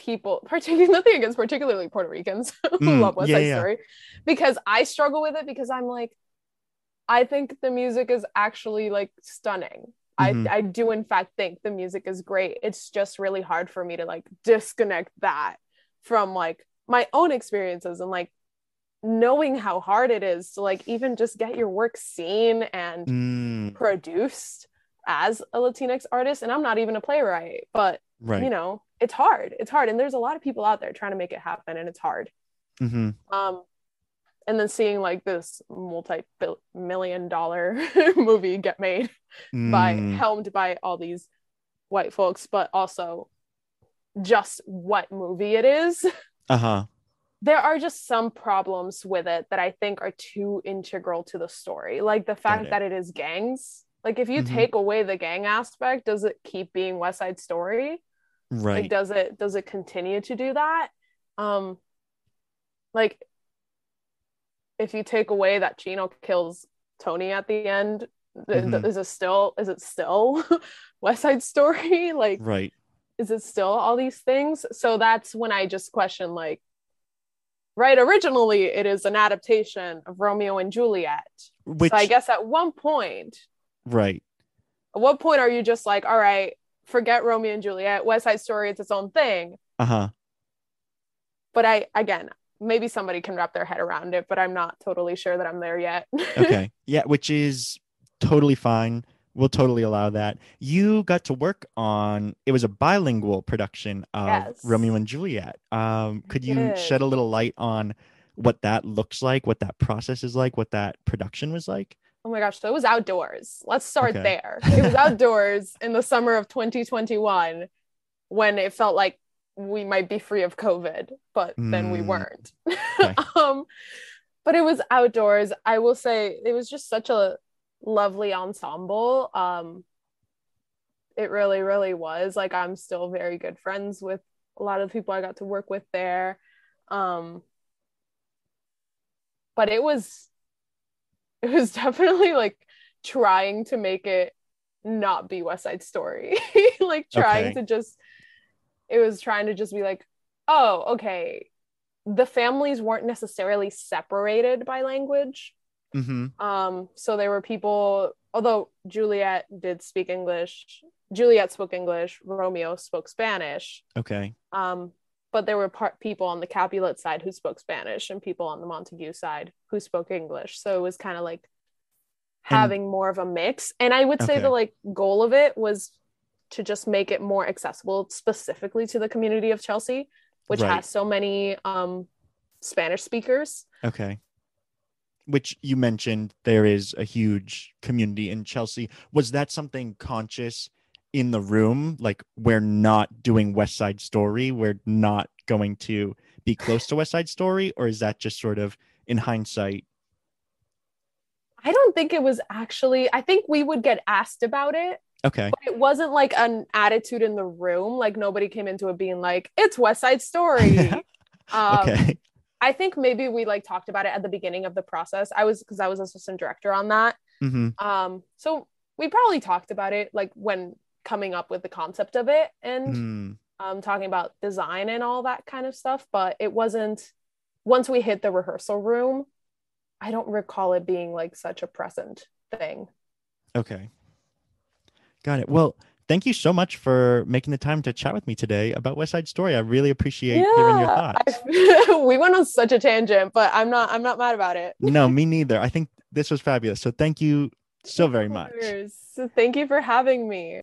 people, particularly nothing against particularly Puerto Ricans who Mm, love West yeah, Side yeah. Story. Because I struggle with it because I'm like, I think the music is actually like stunning. Mhm. I, I do in fact think the music is great. It's just really hard for me to like disconnect that from like my own experiences and like knowing how hard it is to like even just get your work seen and Mm, produced as a Latinx artist. And I'm not even a playwright, but right. you know, it's hard. It's hard. And there's a lot of people out there trying to make it happen and it's hard. hmm Um, and then seeing like this multi-million dollar movie get made by Mm, helmed by all these white folks, but also just what movie it is. uh-huh. There are just some problems with it that I think are too integral to the story. Like the fact it. that it is gangs. Like if you Mhm. take away the gang aspect, does it keep being West Side Story? Right. like does it does it continue to do that um like if you take away that chino kills tony at the end th- th- is it still is it still west side story like right. is it still all these things so that's when i just question like right originally it is an adaptation of romeo and juliet Which so i guess at one point right. at what point are you just like all right forget romeo and juliet west side story it's its own thing Uh-huh. but I again maybe somebody can wrap their head around it, but I'm not totally sure that I'm there yet. Okay. yeah, which is totally fine. We'll totally allow that. You got to work on it was a bilingual production of Yes. Romeo and Juliet. Um could you shed a little light on what that looks like, what that process is like, what that production was like? Oh my gosh, so it was outdoors. Let's start Okay. there. It was outdoors in the summer of 2021 when it felt like we might be free of COVID, but then we Mm. weren't. Okay. um, but it was outdoors. I will say it was just such a lovely ensemble. Um, it really, really was. Like I'm still very good friends with a lot of the people I got to work with there. Um, but it was it was definitely like trying to make it not be West Side Story. like trying Okay. to just it was trying to just be like, oh, okay. The families weren't necessarily separated by language. Mm-hmm. Um, so there were people although Juliet did speak English, Juliet spoke English, Romeo spoke Spanish. Okay. Um, but there were part people on the Capulet side who spoke Spanish and people on the Montague side who spoke English. So it was kind of like having and, more of a mix. And I would say okay. the like goal of it was to just make it more accessible specifically to the community of Chelsea, which right. has so many um Spanish speakers. Okay. Which you mentioned there is a huge community in Chelsea. Was that something conscious in the room? Like we're not doing West Side Story, we're not going to be close to West Side Story, or is that just sort of in hindsight? I don't think it was actually. I think we would get asked about it. Okay. But it wasn't like an attitude in the room. Like nobody came into it being like, it's West Side Story. um, okay. I think maybe we like talked about it at the beginning of the process. I was because I was assistant director on that. Mm-hmm. Um, so we probably talked about it like when coming up with the concept of it and mm. um, talking about design and all that kind of stuff. But it wasn't once we hit the rehearsal room. I don't recall it being like such a present thing. Okay. Got it. Well, thank you so much for making the time to chat with me today about West Side Story. I really appreciate yeah, hearing your thoughts. we went on such a tangent, but I'm not I'm not mad about it. no, me neither. I think this was fabulous. So thank you so very much. So thank you for having me.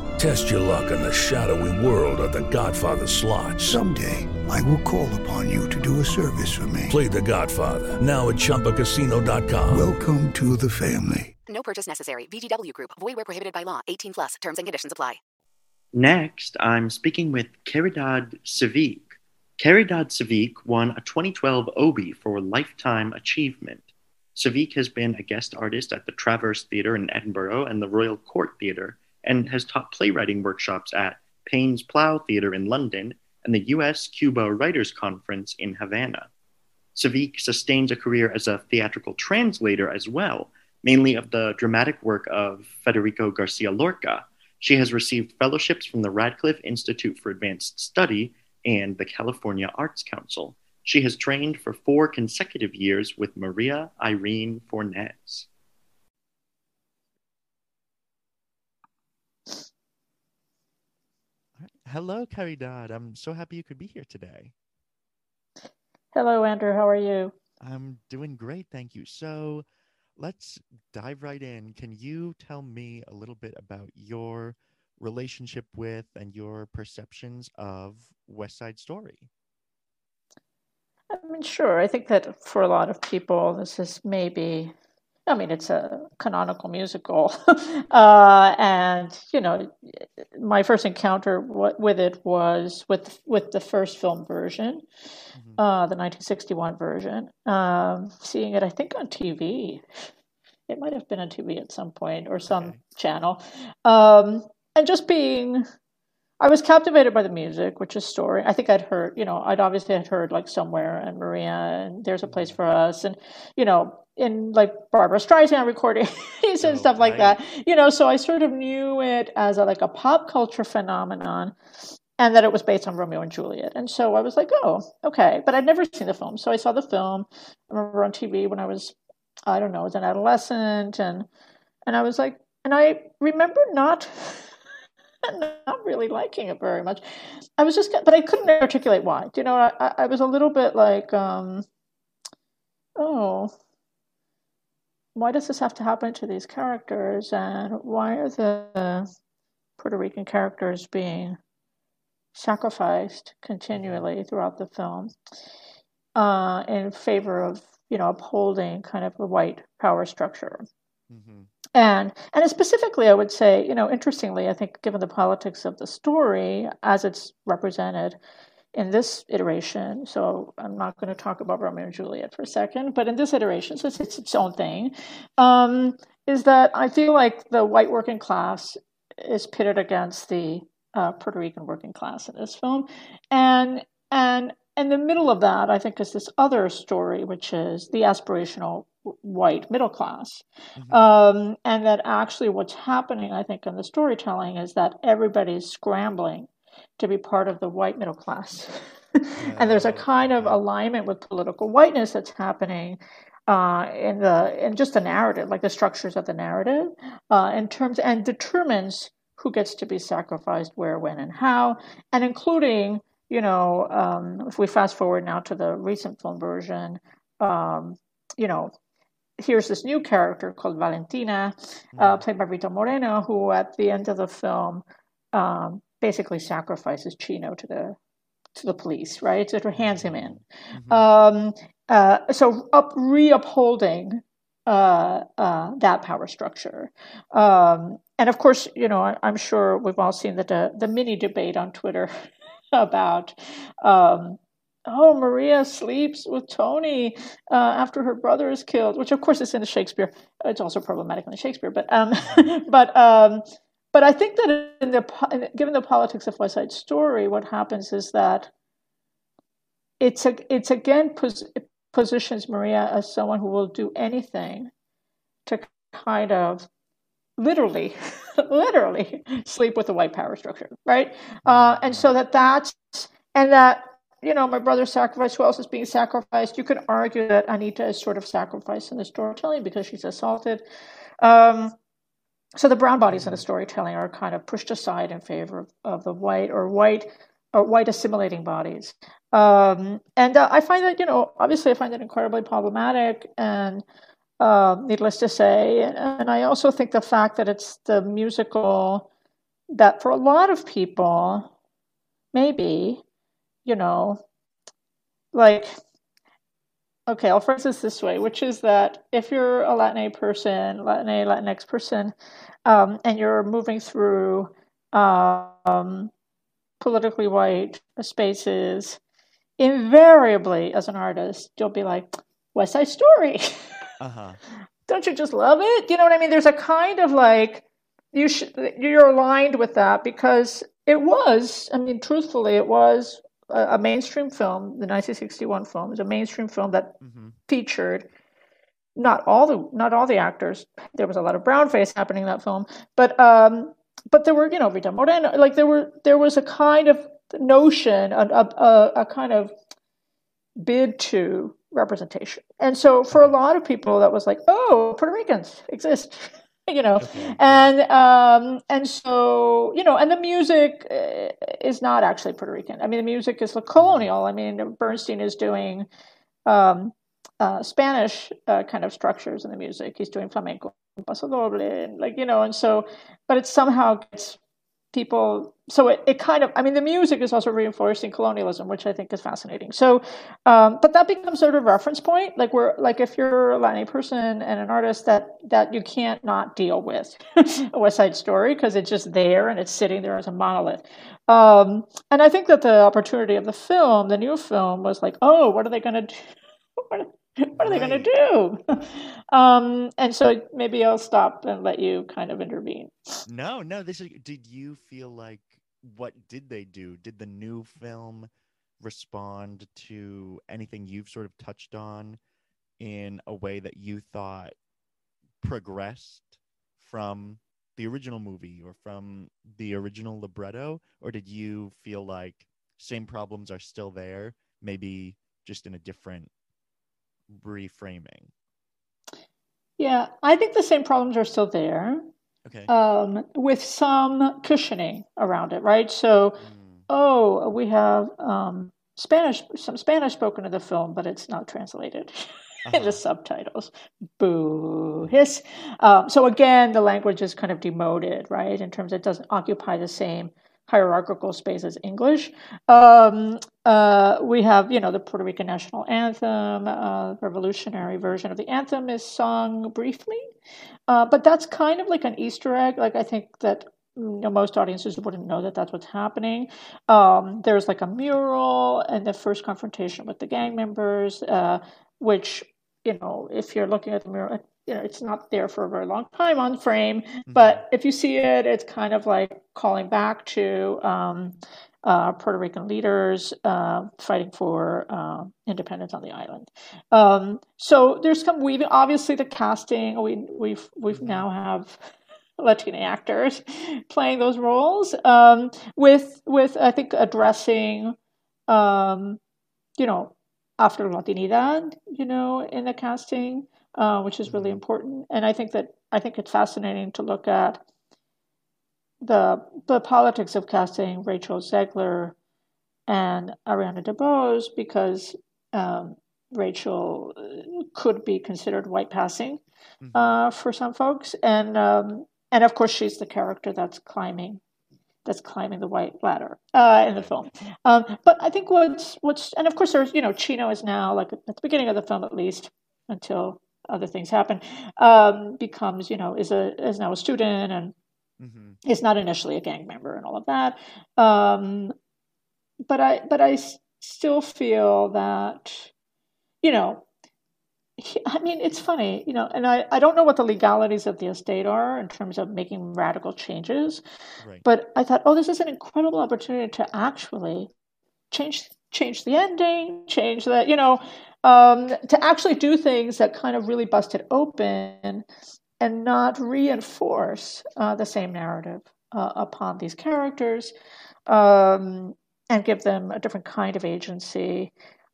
Test your luck in the shadowy world of the Godfather slot. Someday, I will call upon you to do a service for me. Play the Godfather, now at ChumbaCasino.com. Welcome to the family. No purchase necessary. VGW Group. Void where prohibited by law. 18 plus. Terms and conditions apply. Next, I'm speaking with Caridad Svich. Caridad Svich won a 2012 Obie for Lifetime Achievement. Svich has been a guest artist at the Traverse Theatre in Edinburgh and the Royal Court Theatre and has taught playwriting workshops at Paines Plough Theatre in London and the US Cuba Writers Conference in Havana. Svich sustains a career as a theatrical translator as well, mainly of the dramatic work of Federico Garcia Lorca. She has received fellowships from the Radcliffe Institute for Advanced Study and the California Arts Council. She has trained for four consecutive years with Maria Irene Fornes. Hello, Caridad. I'm so happy you could be here today. Hello, Andrew. How are you? I'm doing great, thank you. So let's dive right in. Can you tell me a little bit about your relationship with and your perceptions of West Side Story? I mean, sure. I think that for a lot of people, this is maybe I mean, it's a canonical musical, uh, and you know, my first encounter w- with it was with with the first film version, mm-hmm. uh, the 1961 version. Um, seeing it, I think, on TV. It might have been on TV at some point or some okay. channel, um, and just being I was captivated by the music, which is story. I think I'd heard, you know, I'd obviously had heard like somewhere and Maria and There's a mm-hmm. Place for Us, and you know, in like Barbra Streisand recordings and oh, stuff like right. that. You know, so I sort of knew it as a, like a pop culture phenomenon, and that it was based on Romeo and Juliet. And so I was like, oh, okay, but I'd never seen the film, so I saw the film. I remember on TV when I was, I don't know, as an adolescent, and and I was like, and I remember not not really liking it very much. I was just, but I couldn't articulate why. Do You know, I, I was a little bit like, um, oh, why does this have to happen to these characters? And why are the Puerto Rican characters being sacrificed continually throughout the film uh, in favor of you know, upholding kind of a white power structure. Mm-hmm. And and specifically, I would say, you know, interestingly, I think given the politics of the story as it's represented in this iteration, so I'm not going to talk about Romeo and Juliet for a second, but in this iteration, so it's, it's its own thing, um, is that I feel like the white working class is pitted against the uh, Puerto Rican working class in this film, and and in the middle of that, I think, is this other story, which is the aspirational white middle class. Mm-hmm. Um, and that actually what's happening, I think, in the storytelling is that everybody's scrambling to be part of the white middle class. and there's a kind of alignment with political whiteness that's happening uh, in the in just the narrative, like the structures of the narrative, uh, in terms and determines who gets to be sacrificed, where, when, and how, and including, you know, um, if we fast forward now to the recent film version, um, you know, here's this new character called Valentina, uh, mm-hmm. played by Rita Moreno, who at the end of the film um, basically sacrifices Chino to the to the police, right? So it hands him in. Mm-hmm. Um, uh, so up re-upholding uh, uh, that power structure. Um, and of course, you know, I, am sure we've all seen the the mini debate on Twitter about um, oh, Maria sleeps with Tony uh, after her brother is killed, which of course is in the Shakespeare. It's also problematic in Shakespeare, but um, but um, but I think that in the given the politics of West Side Story, what happens is that it's a, it's again pos- positions Maria as someone who will do anything to kind of literally literally sleep with the white power structure right uh, and so that that's and that you know, my brother's sacrifice, who else is being sacrificed? You could argue that Anita is sort of sacrificed in the storytelling because she's assaulted. Um, so the brown bodies in the storytelling are kind of pushed aside in favor of, of the white or white or white assimilating bodies. Um, and uh, I find that, you know, obviously I find that incredibly problematic and uh, needless to say. And, I also think the fact that it's the musical that for a lot of people, maybe, you know, like, okay, I'll phrase this this way, which is that if you're a Latin person, Latin Latinx person, um, and you're moving through um, politically white spaces, invariably as an artist, you'll be like, West Side Story. Uh-huh. Don't you just love it? You know what I mean? There's a kind of like, you should, you're aligned with that because it was, I mean, truthfully, it was a, a mainstream film, the 1961 film, is a mainstream film that mm-hmm. featured not all the not all the actors. There was a lot of brown face happening in that film, but um, but there were you know Rita Moreno. Like there were there was a kind of notion, a, a, a kind of bid to representation. And so for a lot of people, that was like, oh, Puerto Ricans exist. you know okay. and um and so you know and the music uh, is not actually puerto rican i mean the music is colonial i mean bernstein is doing um uh, spanish uh, kind of structures in the music he's doing flamenco paso doble and like you know and so but it somehow gets people so it, it kind of i mean the music is also reinforcing colonialism which i think is fascinating. So um, but that becomes sort of a reference point like we're like if you're a latin person and an artist that that you can't not deal with west side story because it's just there and it's sitting there as a monolith. Um, and i think that the opportunity of the film the new film was like oh what are they going to do what are they going to do? um, and so maybe I'll stop and let you kind of intervene. No, no. This is. Did you feel like what did they do? Did the new film respond to anything you've sort of touched on in a way that you thought progressed from the original movie or from the original libretto, or did you feel like same problems are still there, maybe just in a different reframing? Yeah, I think the same problems are still there. Okay. Um, with some cushioning around it, right? So, mm. oh, we have um, Spanish, some Spanish spoken in the film, but it's not translated uh-huh. in the uh-huh. subtitles. Boo hiss. Um, so again, the language is kind of demoted, right? In terms, it doesn't occupy the same hierarchical space is English. Um, uh, we have, you know, the Puerto Rican national anthem, uh, revolutionary version of the anthem is sung briefly, uh, but that's kind of like an Easter egg. Like I think that you know, most audiences wouldn't know that that's what's happening. Um, there's like a mural and the first confrontation with the gang members, uh, which you know, if you're looking at the mural, you know, it's not there for a very long time on frame, mm-hmm. but if you see it, it's kind of like calling back to um, uh, Puerto Rican leaders uh, fighting for uh, independence on the island. Um, so there's some weaving. Obviously, the casting we we've we've mm-hmm. now have Latina actors playing those roles um, with with I think addressing um, you know after Latinidad you know in the casting uh, which is really mm-hmm. important. And I think that I think it's fascinating to look at the the politics of casting Rachel Zegler and Ariana DeBose because um, Rachel uh, could be considered white passing mm-hmm. uh, for some folks, and um, and of course she's the character that's climbing that's climbing the white ladder uh, in the film. Um, but I think what's what's and of course there's you know Chino is now like at the beginning of the film at least until other things happen, um, becomes, you know, is a is now a student and mm-hmm. is not initially a gang member and all of that. Um, but I but I still feel that, you know, I mean, it's funny, you know, and I, I don't know what the legalities of the estate are in terms of making radical changes, right. but I thought, oh, this is an incredible opportunity to actually change change the ending, change the, you know, um, to actually do things that kind of really bust it open and not reinforce uh, the same narrative uh, upon these characters um, and give them a different kind of agency.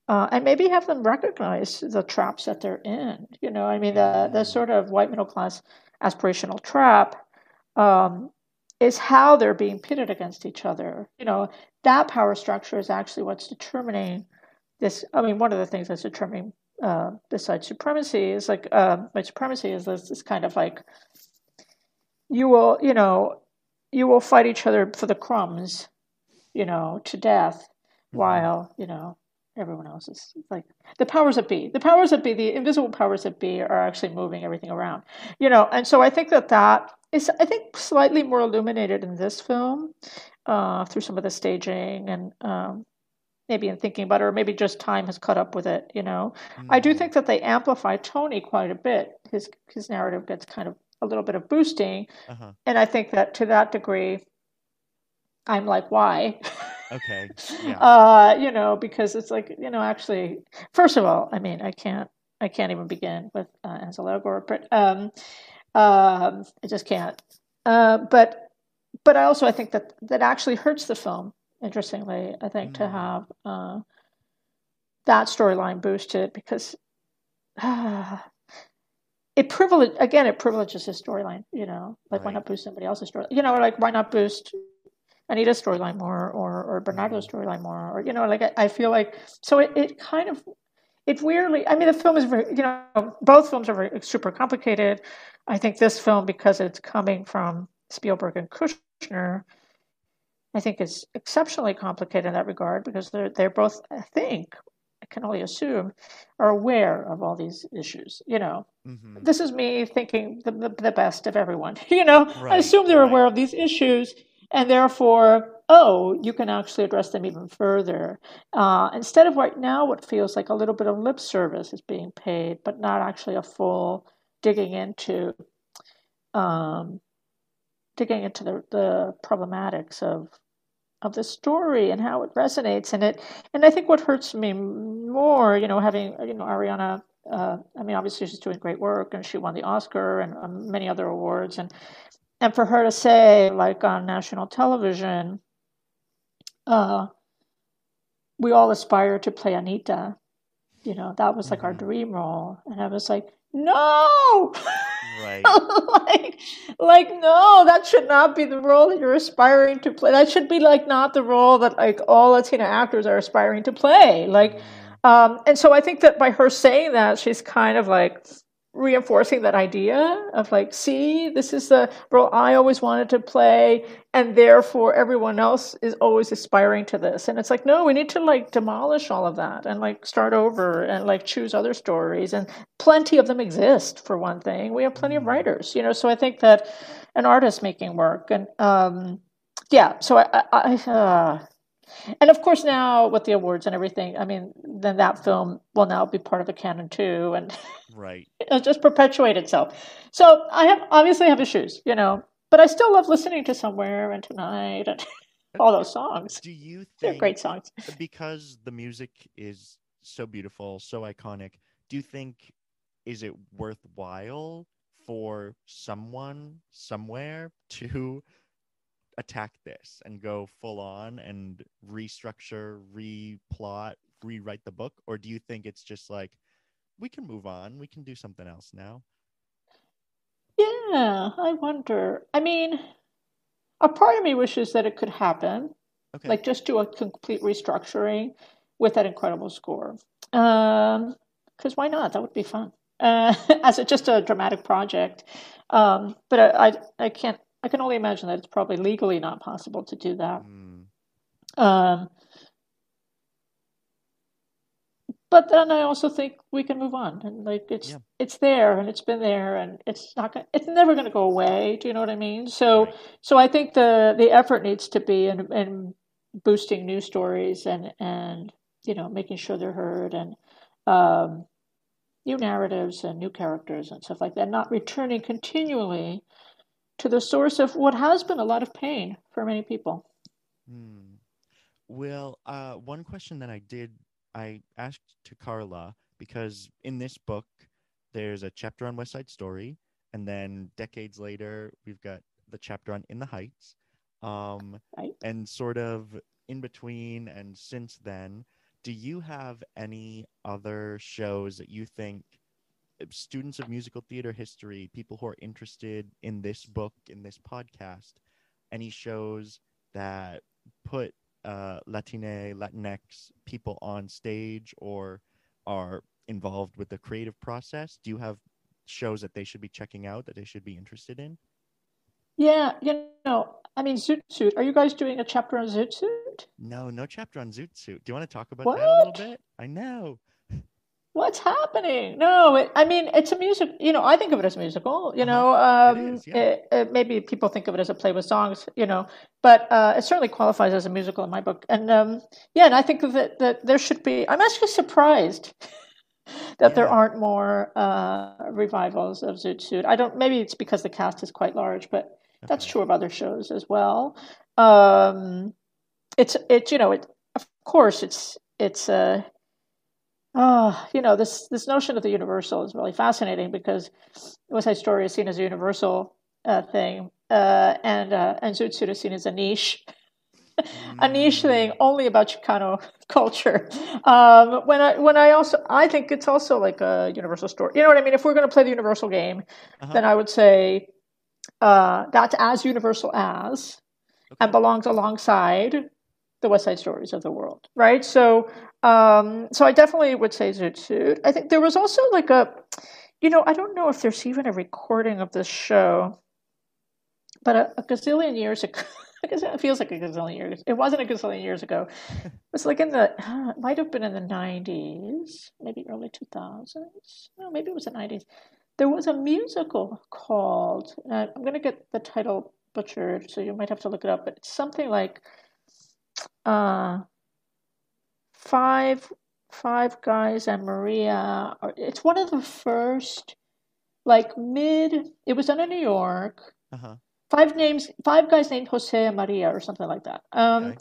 Uh, and maybe have them recognize the traps that they're in. You know, I mean, the the sort of white middle class aspirational trap um, is how they're being pitted against each other. You know, that power structure is actually what's determining this i mean one of the things that's determining uh, besides supremacy is like uh, white supremacy is this, this kind of like you will you know you will fight each other for the crumbs you know to death mm-hmm. while you know everyone else is like the powers that be the powers that be the invisible powers that be are actually moving everything around you know and so i think that that is i think slightly more illuminated in this film uh, through some of the staging and um, maybe in thinking about it, or maybe just time has caught up with it. You know, mm-hmm. I do mm. think that they amplify Tony quite a bit. His his narrative gets kind of a little bit of boosting, uh-huh. and I think that to that degree, I'm like, why? Okay. Yeah. uh, you know, because it's like you know, actually, first of all, I mean, I can't, I can't even begin with uh, Ansel Elgort, but um, um, I just can't. Uh, but but I also I think that that actually hurts the film interestingly, I think, mm. to have uh, that storyline boosted because uh, it privilege again it privileges his storyline. You know, like right. why not boost somebody else's story? You know, like why not boost Anita's storyline more or or Bernardo's mm. storyline more? Or you know, like I, I feel like so it, it kind of it weirdly. I mean, the film is very you know both films are very super complicated. I think this film because it's coming from Spielberg and Kushner I think is exceptionally complicated in that regard because they're they're both, I think, I can only assume, are aware of all these issues. You know, mm-hmm. this is me thinking the, the, the, best of everyone. You know, right, I assume they're right. aware of these issues, and therefore, oh, you can actually address them even further. Uh, instead of right now, what feels like a little bit of lip service is being paid, but not actually a full digging into. Um, digging into the, the problematics of of the story and how it resonates and it and I think what hurts me more, you know, having you know Ariana. Uh, I mean, obviously she's doing great work and she won the Oscar and um, many other awards and and for her to say like on national television, uh, we all aspire to play Anita. You know, that was like mm-hmm. our dream role, and I was like, no. Right. like, like, no, that should not be the role that you're aspiring to play. That should be like not the role that like all Latina actors are aspiring to play. Like, mm. um, and so I think that by her saying that, she's kind of like reinforcing that idea of like, see, this is the role I always wanted to play, and therefore everyone else is always aspiring to this. And it's like, no, we need to like demolish all of that and like start over and like choose other stories. And plenty of them exist for one thing. We have plenty of writers, you know. So I think that an artist making work and um, yeah. So I, I, uh, and of course now with the awards and everything, I mean, then that film will now be part of the canon too, and right, it'll just perpetuate itself. So I have obviously have issues, you know, but I still love listening to Somewhere and Tonight and all those songs. Do you think They're great songs because the music is so beautiful, so iconic? Do you think is it worthwhile for someone somewhere to attack this and go full on and restructure, replot, rewrite the book? Or do you think it's just like, we can move on, we can do something else now? Yeah, I wonder. I mean, a part of me wishes that it could happen. Okay. Like just do a complete restructuring with that incredible score. Um, because why not? That would be fun. Uh, as a, just a dramatic project. Um, but I, I, I can't I can only imagine that it's probably legally not possible to do that. Mm. Um, but then I also think we can move on, and like it's yeah. it's there, and it's been there, and it's not gonna, it's never going to go away. Do you know what I mean? So right. so I think the the effort needs to be in, in boosting new stories and and you know making sure they're heard and um, new narratives and new characters and stuff like that, not returning continually to the source of what has been a lot of pain for many people. Hmm. Well, uh, one question that I did, I asked to Carla because in this book, there's a chapter on West Side Story, and then decades later, we've got the chapter on In the Heights. Um, right. And sort of in between and since then, do you have any other shows that you think students of musical theater history, people who are interested in this book, in this podcast, any shows that put uh, Latine, Latinx people on stage or are involved with the creative process? Do you have shows that they should be checking out that they should be interested in? Yeah, you know, I mean, Zoot Suit. Are you guys doing a chapter on Zoot Suit? No, no chapter on Zoot Suit. Do you want to talk about what? that a little bit? I know what's happening? No, it, I mean it's a music. You know, I think of it as a musical. You uh-huh. know, um, it is, yeah. it, it, maybe people think of it as a play with songs. You know, but uh, it certainly qualifies as a musical in my book. And um, yeah, and I think that that there should be. I'm actually surprised. that yeah. there aren't more uh, revivals of Zoot Suit. I don't. Maybe it's because the cast is quite large, but okay. that's true of other shows as well. Um, it's it's you know it of course it's it's a uh, oh, you know, this this notion of the universal is really fascinating because West Side Story is seen as a universal uh, thing, uh, and uh, and Zoot Suit is seen as a niche. a niche thing only about Chicano culture. Um, when I when I also I think it's also like a universal story. You know what I mean? If we're going to play the universal game, uh-huh. then I would say uh, that's as universal as okay. and belongs alongside the West Side Stories of the world, right? So um, so I definitely would say Zoot Suit. I think there was also like a, you know, I don't know if there's even a recording of this show, but a, a gazillion years ago. I guess it feels like a gazillion years. It wasn't a gazillion years ago. It was like in the, uh, it might have been in the 90s, maybe early 2000s. No, maybe it was the 90s. There was a musical called, uh, I'm going to get the title butchered, so you might have to look it up, but it's something like, uh, five five guys and Maria. It's one of the first, like mid. It was done in New York. Uh-huh. Five names, five guys named Jose and Maria or something like that. Um, okay.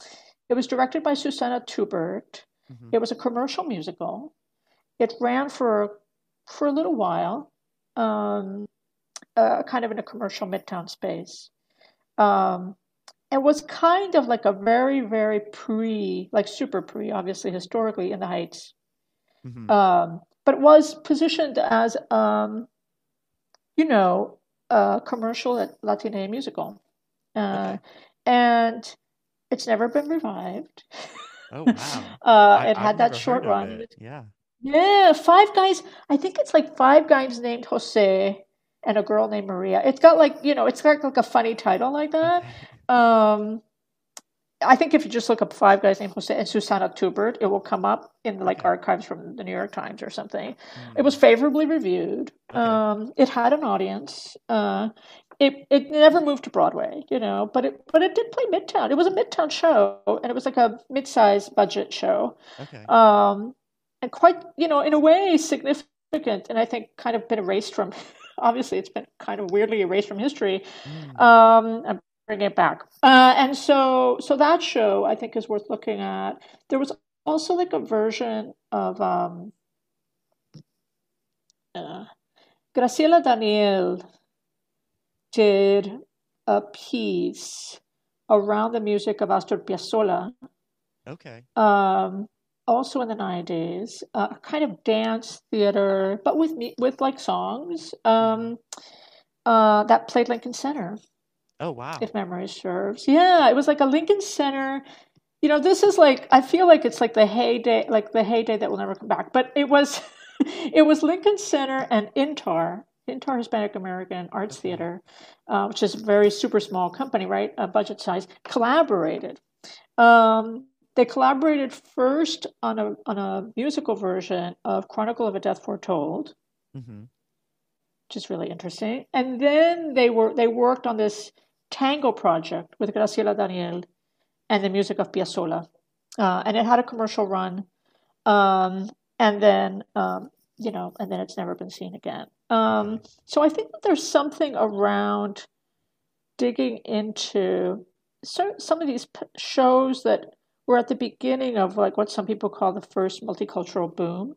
It was directed by Susana Tubert. Mm-hmm. It was a commercial musical. It ran for for a little while, um, uh, kind of in a commercial midtown space. Um, it was kind of like a very, very pre, like super pre, obviously historically in the Heights, mm-hmm. um, but was positioned as, um, you know, a commercial Latina musical, uh, okay. and it's never been revived. Oh wow! uh, it I, had I've that short run. Yeah. Yeah, five guys. I think it's like five guys named Jose and a girl named Maria. It's got like you know, it's got like a funny title like that. Um, I think if you just look up five guys named Jose and Susana Tubert, it will come up in like Okay. archives from the New York Times or something. Hmm. It was favorably reviewed. Okay. Um, it had an audience. Uh, it it never moved to Broadway, you know, but it but it did play Midtown. It was a Midtown show, and it was like a mid-sized budget show Okay. um, and quite, you know, in a way significant, and I think kind of been erased from. Obviously, it's been kind of weirdly erased from history. Mm. Um, I'm bringing it back, uh, and so so that show I think is worth looking at. There was also like a version of um, uh, Graciela Daniele did a piece around the music of Astor Piazzolla Okay. um, also in the 90s, uh, kind of dance theater, but with me, with like songs um, uh, that played Lincoln Center, Oh wow. if memory serves. Yeah, it was like a Lincoln Center. You know, this is like I feel like it's like the heyday, like the heyday that will never come back. But it was, it was Lincoln Center and Intar, Intar Hispanic American Arts Theater, uh, which is a very super small company, right? Uh, budget size, collaborated. Um, they collaborated first on a on a musical version of Chronicle of a Death Foretold, hmm which is really interesting. And then they were they worked on this tango project with Graciela Daniele and the music of Piazzolla, uh, and it had a commercial run, um, and then um, you know, and then it's never been seen again. Um, so I think that there's something around digging into some of these p- shows that were at the beginning of like what some people call the first multicultural boom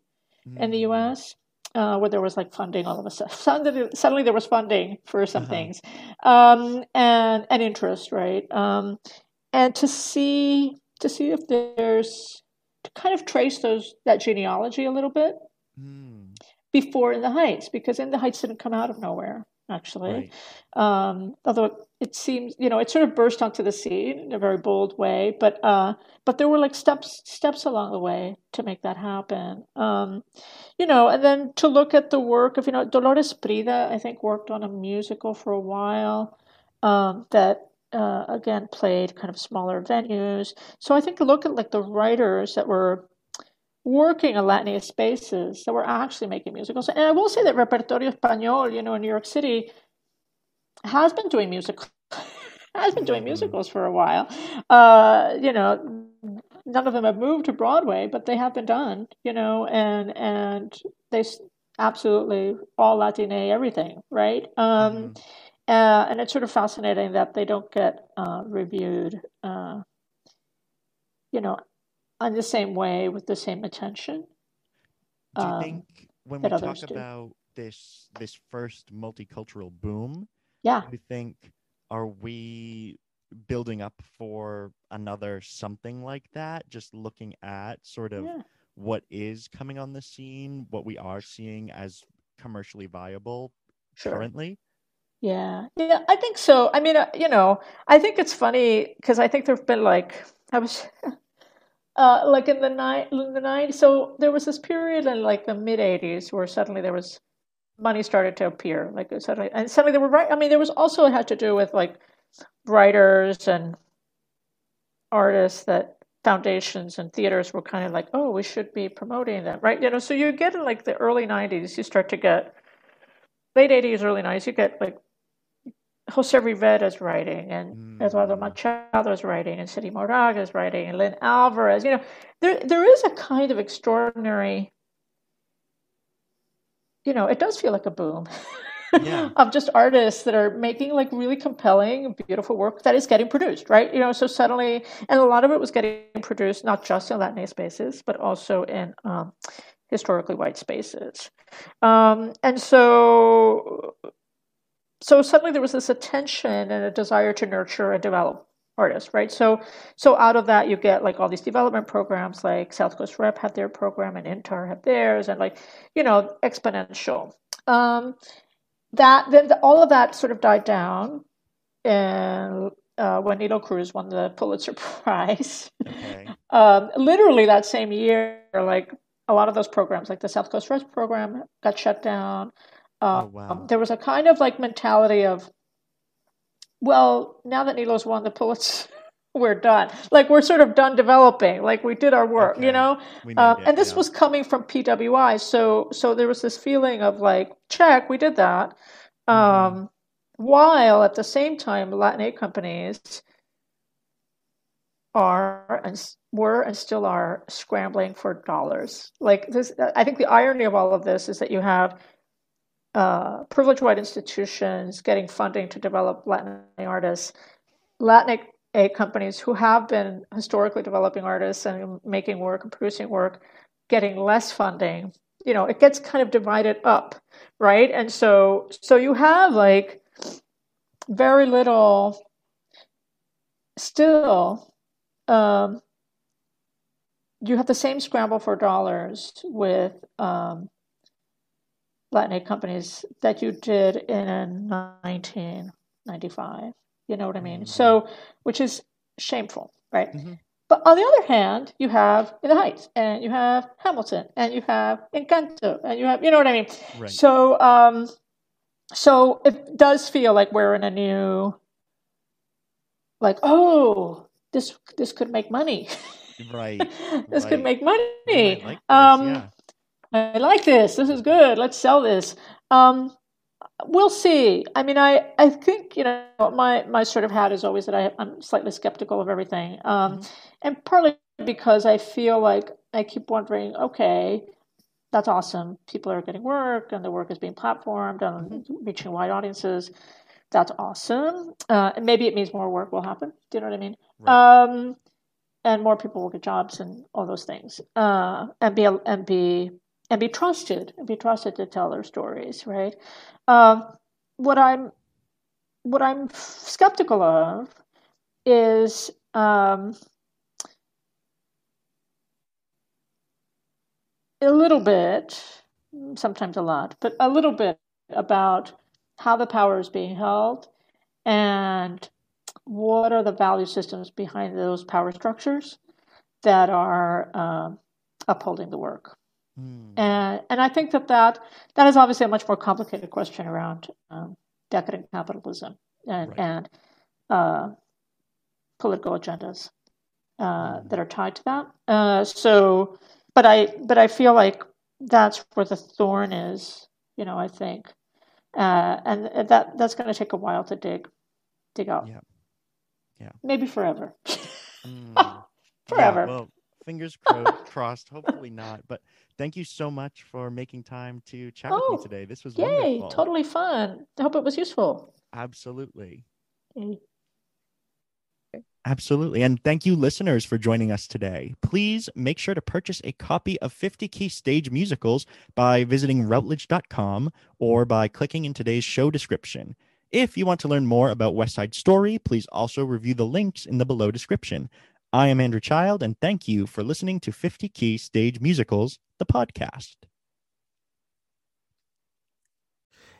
in the Mm. U.S., uh, where there was like funding all of a sudden. Suddenly, suddenly there was funding for some Uh-huh. things, um, and and interest, right? Um, and to see to see if there's to kind of trace those that genealogy a little bit Mm. before In the Heights, because In the Heights didn't come out of nowhere, actually. Right. Um, although it, seems, you know, it sort of burst onto the scene in a very bold way, but uh, but there were like steps steps along the way to make that happen. Um, you know, and then to look at the work of, you know, Dolores Prida, I think worked on a musical for a while um, that uh, again played kind of smaller venues. So I think look at like the writers that were working in Latinx spaces that were actually making musicals. And I will say that Repertorio Español, you know, in New York City, has been doing music, has been doing musicals for a while. Uh, you know, none of them have moved to Broadway, but they have been done. You know, and and they absolutely all Latine everything, right? Um, Mhm. uh, and it's sort of fascinating that they don't get uh, reviewed. Uh, you know, in the same way with the same attention. Do you um, think when we talk do. about this this first multicultural boom, Yeah. do you think are we building up for another something like that? Just looking at sort of Yeah. what is coming on the scene, what we are seeing as commercially viable Sure. currently. Yeah, yeah, I think so. I mean, uh, you know, I think it's funny because I think there've been like I was, uh, like in the night in the night. So there was this period in like the mid '80s where suddenly there was money started to appear, like suddenly, and suddenly there were right. I mean, there was also it had to do with like writers and artists that foundations and theaters were kind of like, oh, we should be promoting them, right? You know, so you get in like the early '90s, you start to get late '80s, early '90s, you get like Jose Rivera's writing and Eduardo Mm. Machado's writing and Cherríe Moraga's writing and Lynne Alvarez. You know, there there is a kind of extraordinary, you know, it does feel like a boom Yeah. of just artists that are making like really compelling, beautiful work that is getting produced, right? You know, so suddenly, and a lot of it was getting produced not just in Latin spaces, but also in um, historically white spaces. Um, and so so suddenly there was this attention and a desire to nurture and develop artists right so so out of that you get like all these development programs like south coast rep had their program and intar had theirs and like you know exponential um that then the, all of that sort of died down and uh, when Nilo Cruz won the Pulitzer Prize, Okay. um, literally that same year, like a lot of those programs, like the South Coast Rep program, got shut down. Uh, Oh, wow. there was a kind of like mentality of, well, now that Nilo's won the Pulitzer, we're done. Like we're sort of done developing. Like we did our work, you know. Um, it, and this yeah. was coming from PWI, so so there was this feeling of like, check, we did that. Mm-hmm. Um, while at the same time, Latin aid companies are and were and still are scrambling for dollars. Like this, I think the irony of all of this is that you have uh, privileged white institutions getting funding to develop Latin artists, Latin aid companies who have been historically developing artists and making work and producing work getting less funding. You know, it gets kind of divided up, right? And so, so you have like very little still um, you have the same scramble for dollars with um, Latin aid companies that you did in 1995. You know what I mean? So, which is shameful, right? But on the other hand, you have in the Heights, and you have Hamilton, and you have Encanto, and you have, you know what I mean? Right. So, um, so it does feel like we're in a new, like, oh, this this could make money. Right. this could make money. Like this, um, yeah. I like this. This is good. Let's sell this. Um, we'll see. I mean, I, I think you know my my sort of hat is always that I, I'm slightly skeptical of everything, um, and partly because I feel like I keep wondering. Okay, that's awesome. People are getting work, and the work is being platformed and reaching wide audiences. That's awesome. Uh, and maybe it means more work will happen. Do you know what I mean? Um, and more people will get jobs and all those things. Uh, and be and be and be trusted and be trusted to tell their stories. Right. Um, what I'm what I'm skeptical of is um, a little bit, sometimes a lot, but a little bit about how the power is being held and what are the value systems behind those power structures that are um, upholding the work. And and I think that, that that is obviously a much more complicated question around um, decadent capitalism and and uh, political agendas uh, that are tied to that. Uh, so, but I but I feel like that's where the thorn is. You know, I think, uh, and that that's going to take a while to dig dig out. Yeah. Yeah. Maybe forever. Mm. Forever. Yeah, well, fingers cro- crossed. Hopefully not. But thank you so much for making time to chat with Oh, me today. This was Yay! wonderful. Totally fun. I hope it was useful. Absolutely. Yay. Absolutely. And thank you, listeners, for joining us today. Please make sure to purchase a copy of 50 Key Stage Musicals by visiting Routledge.com or by clicking in today's show description. If you want to learn more about West Side Story, please also review the links in the below description. I am Andrew Child, and thank you for listening to 50 Key Stage Musicals, the podcast.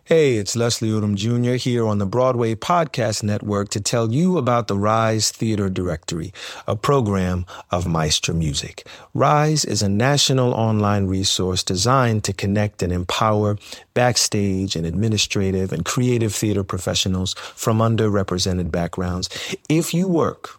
Hey, it's Leslie Odom Jr. here on the Broadway Podcast Network to tell you about the Rise Theater Directory, a program of Maestra Music. Rise is a national online resource designed to connect and empower backstage and administrative and creative theater professionals from underrepresented backgrounds. If you work